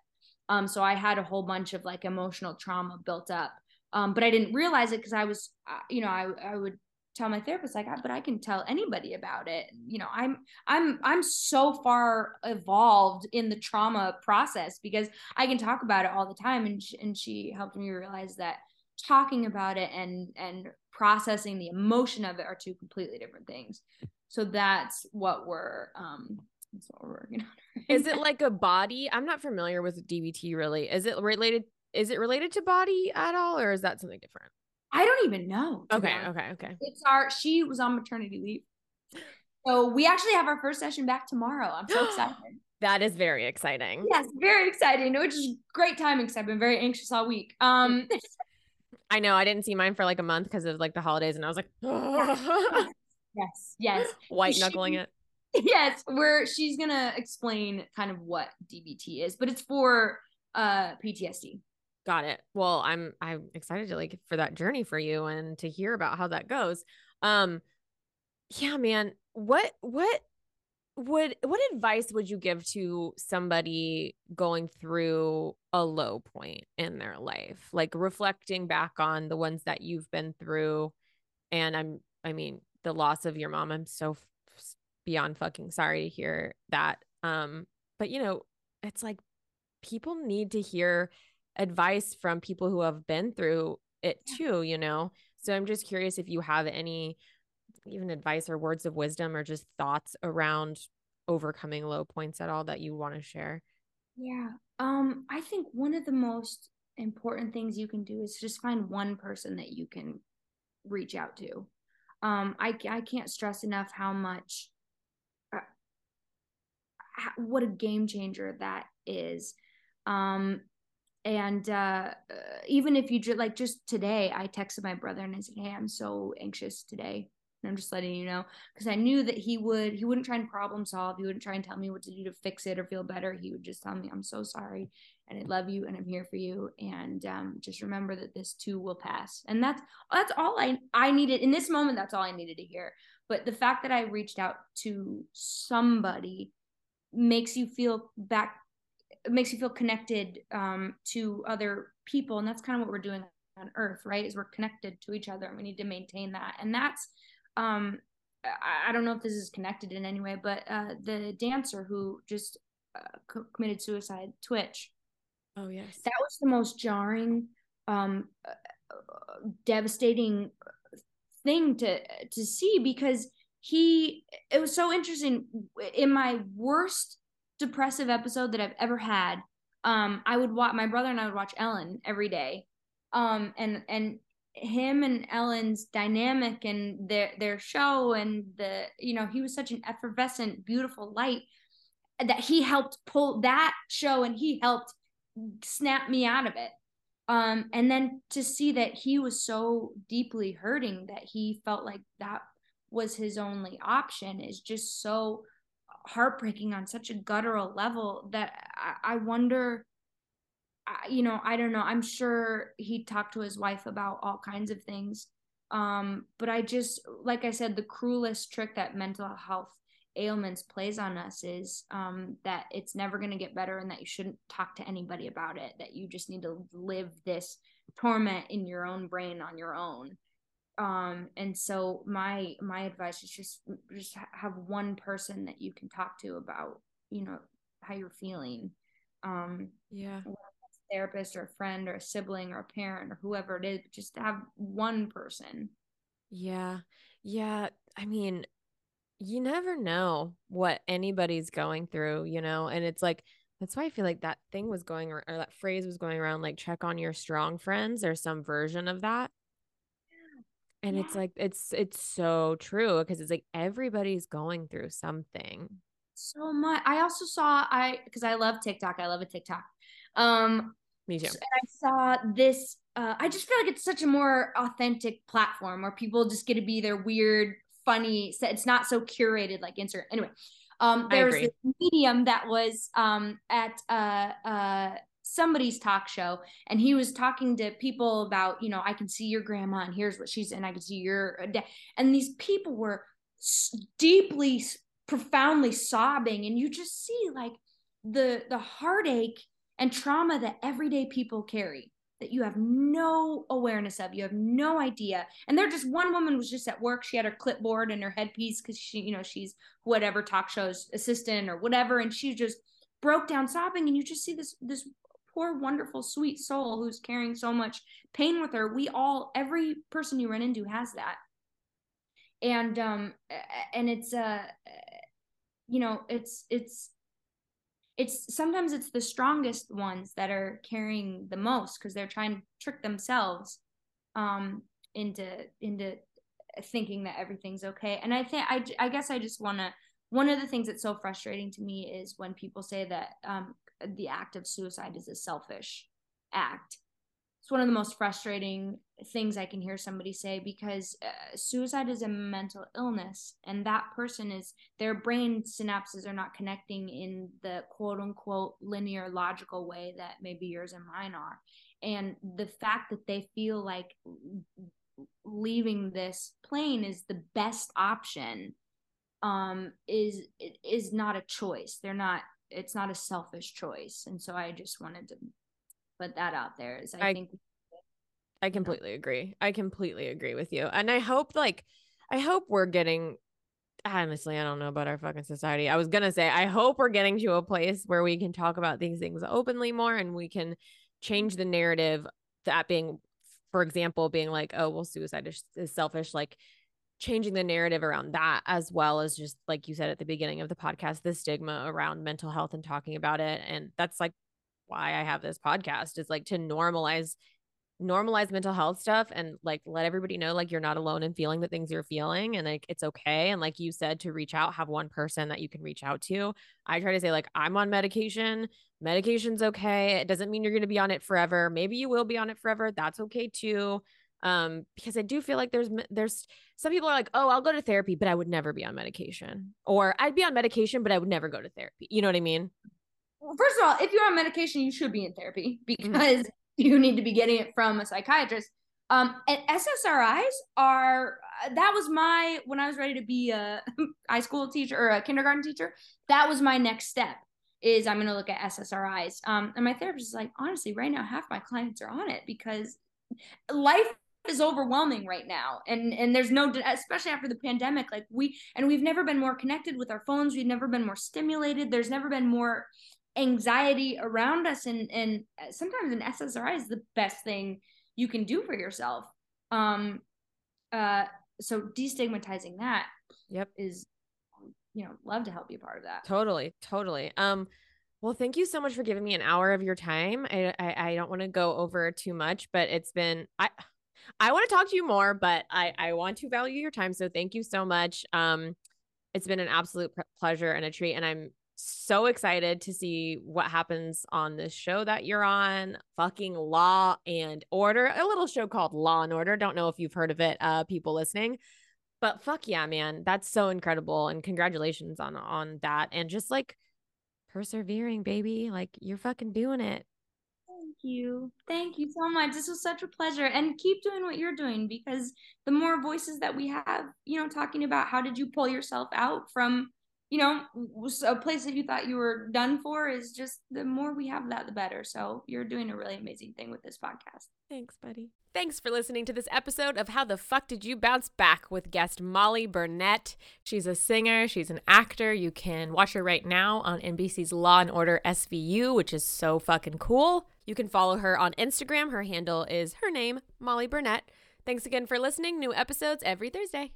Um so I had a whole bunch of like emotional trauma built up. Um but I didn't realize it because I was uh, you know I I would tell my therapist like but i can tell anybody about it. You know i'm i'm i'm so far evolved in the trauma process because i can talk about it all the time and and she helped me realize that talking about it and and processing the emotion of it are two completely different things so that's what we're um that's what we're working on is it like a body i'm not familiar with dbt really is it related is it related to body at all or is that something different I don't even know. Okay, okay, okay. It's our she was on maternity leave. So we actually have our first session back tomorrow. I'm so excited. that is very exciting. Yes, very exciting, which is great timing because I've been very anxious all week. Um I know I didn't see mine for like a month because of like the holidays, and I was like, yes, yes, white knuckling it. Yes, where she's gonna explain kind of what DBT is, but it's for uh PTSD. Got it. Well, I'm I'm excited to like for that journey for you and to hear about how that goes. Um yeah, man. What what would what advice would you give to somebody going through a low point in their life? Like reflecting back on the ones that you've been through and I'm I mean, the loss of your mom. I'm so f- beyond fucking sorry to hear that. Um but you know, it's like people need to hear advice from people who have been through it too, you know? So I'm just curious if you have any even advice or words of wisdom or just thoughts around overcoming low points at all that you want to share. Yeah. Um I think one of the most important things you can do is just find one person that you can reach out to. Um I I can't stress enough how much uh, what a game changer that is. Um and uh, even if you just like just today i texted my brother and i said hey i'm so anxious today and i'm just letting you know because i knew that he would he wouldn't try and problem solve he wouldn't try and tell me what to do to fix it or feel better he would just tell me i'm so sorry and i love you and i'm here for you and um, just remember that this too will pass. And that's that's all i i needed in this moment that's all i needed to hear. But the fact that i reached out to somebody makes you feel back makes you feel connected um, to other people and that's kind of what we're doing on earth right is we're connected to each other and we need to maintain that and that's um, I, I don't know if this is connected in any way, but uh, the dancer who just uh, co- committed suicide, Twitch. Oh yes, that was the most jarring, um, uh, devastating thing to to see because he. It was so interesting. In my worst depressive episode that I've ever had, um, I would watch my brother and I would watch Ellen every day, um, and and him and Ellen's dynamic and their their show and the you know he was such an effervescent beautiful light that he helped pull that show and he helped snap me out of it. Um and then to see that he was so deeply hurting that he felt like that was his only option is just so heartbreaking on such a guttural level that I, I wonder you know, I don't know. I'm sure he talked to his wife about all kinds of things. Um, but I just, like I said, the cruelest trick that mental health ailments plays on us is um, that it's never going to get better and that you shouldn't talk to anybody about it, that you just need to live this torment in your own brain on your own. Um, and so my my advice is just just have one person that you can talk to about you know how you're feeling um yeah therapist or a friend or a sibling or a parent or whoever it is, just have one person. Yeah. Yeah. I mean, you never know what anybody's going through, you know, and it's like, that's why I feel like that thing was going or that phrase was going around like check on your strong friends or some version of that. And yeah. it's like it's it's so true because it's like everybody's going through something. So much. I also saw I because I love TikTok. I love a TikTok. Um me too. And I saw this. Uh, I just feel like it's such a more authentic platform where people just get to be their weird, funny. It's not so curated like Instagram. Anyway, um, there was this medium that was um, at uh, uh, somebody's talk show, and he was talking to people about, you know, I can see your grandma, and here's what she's, and I can see your, dad, and these people were deeply, profoundly sobbing, and you just see like the the heartache and trauma that everyday people carry that you have no awareness of you have no idea. And they're just one woman was just at work she had her clipboard and her headpiece because she you know she's whatever talk show's assistant or whatever and she just broke down sobbing and you just see this this poor wonderful sweet soul who's carrying so much pain with her. We all every person you run into has that. And um and it's uh you know it's it's it's sometimes it's the strongest ones that are carrying the most because they're trying to trick themselves um into into thinking that everything's okay. And i think i i guess i just want to one of the things that's so frustrating to me is when people say that um the act of suicide is a selfish act it's one of the most frustrating things I can hear somebody say because uh, suicide is a mental illness, and that person is their brain synapses are not connecting in the quote unquote linear logical way that maybe yours and mine are. And the fact that they feel like leaving this plane is the best option um is is not a choice they're not it's not a selfish choice and so i just wanted to put that out there is I, I think I completely agree. I completely agree with you. And I hope like I hope we're getting honestly, I don't know about our fucking society. I was gonna say, I hope we're getting to a place where we can talk about these things openly more and we can change the narrative that being, for example, being like, oh, well, suicide is, is selfish, like changing the narrative around that, as well as just like you said at the beginning of the podcast, the stigma around mental health and talking about it. And that's like why I have this podcast is like to normalize normalize mental health stuff and like let everybody know like you're not alone in feeling the things you're feeling and like it's okay. And like you said to reach out have one person that you can reach out to. I try to say like i'm on medication. Medication's okay. It doesn't mean you're going to be on it forever. Maybe you will be on it forever. That's okay too. Um because i do feel like there's there's some people are like oh i'll go to therapy but i would never be on medication. Or i'd be on medication but i would never go to therapy. You know what i mean first of all, if you're on medication, you should be in therapy mm-hmm. because you need to be getting it from a psychiatrist. Um, and SSRIs are that was my when I was ready to be a high school teacher or a kindergarten teacher. That was my next step. Is I'm going to look at SSRIs. Um, and my therapist is like, honestly, right now half my clients are on it because life is overwhelming right now and and there's no especially after the pandemic like we and we've never been more connected with our phones we've never been more stimulated there's never been more anxiety around us and and sometimes an ssri is the best thing you can do for yourself um uh so destigmatizing that yep is you know love to help be part of that totally totally um well, thank you so much for giving me an hour of your time. I I, I don't want to go over too much, but it's been I I want to talk to you more, but I I want to value your time. So thank you so much. Um, it's been an absolute pleasure and a treat, and I'm so excited to see what happens on this show that you're on. Fucking Law and Order, a little show called Law and Order. Don't know if you've heard of it, uh, people listening. But fuck yeah, man, that's so incredible, and congratulations on on that, and just like persevering, baby. Like you're fucking doing it. Thank you. Thank you so much. This was such a pleasure. And keep doing what you're doing because the more voices that we have, you know, talking about how did you pull yourself out from, you know, a place that you thought you were done for is just the more we have that, the better. So you're doing a really amazing thing with this podcast. Thanks, buddy. Thanks for listening to this episode of How the Fuck Did You Bounce Back with guest Molly Burnett. She's a singer, she's an actor. You can watch her right now on NBC's Law and Order SVU, which is so fucking cool. You can follow her on Instagram. Her handle is her name, Molly Burnett. Thanks again for listening. New episodes every Thursday.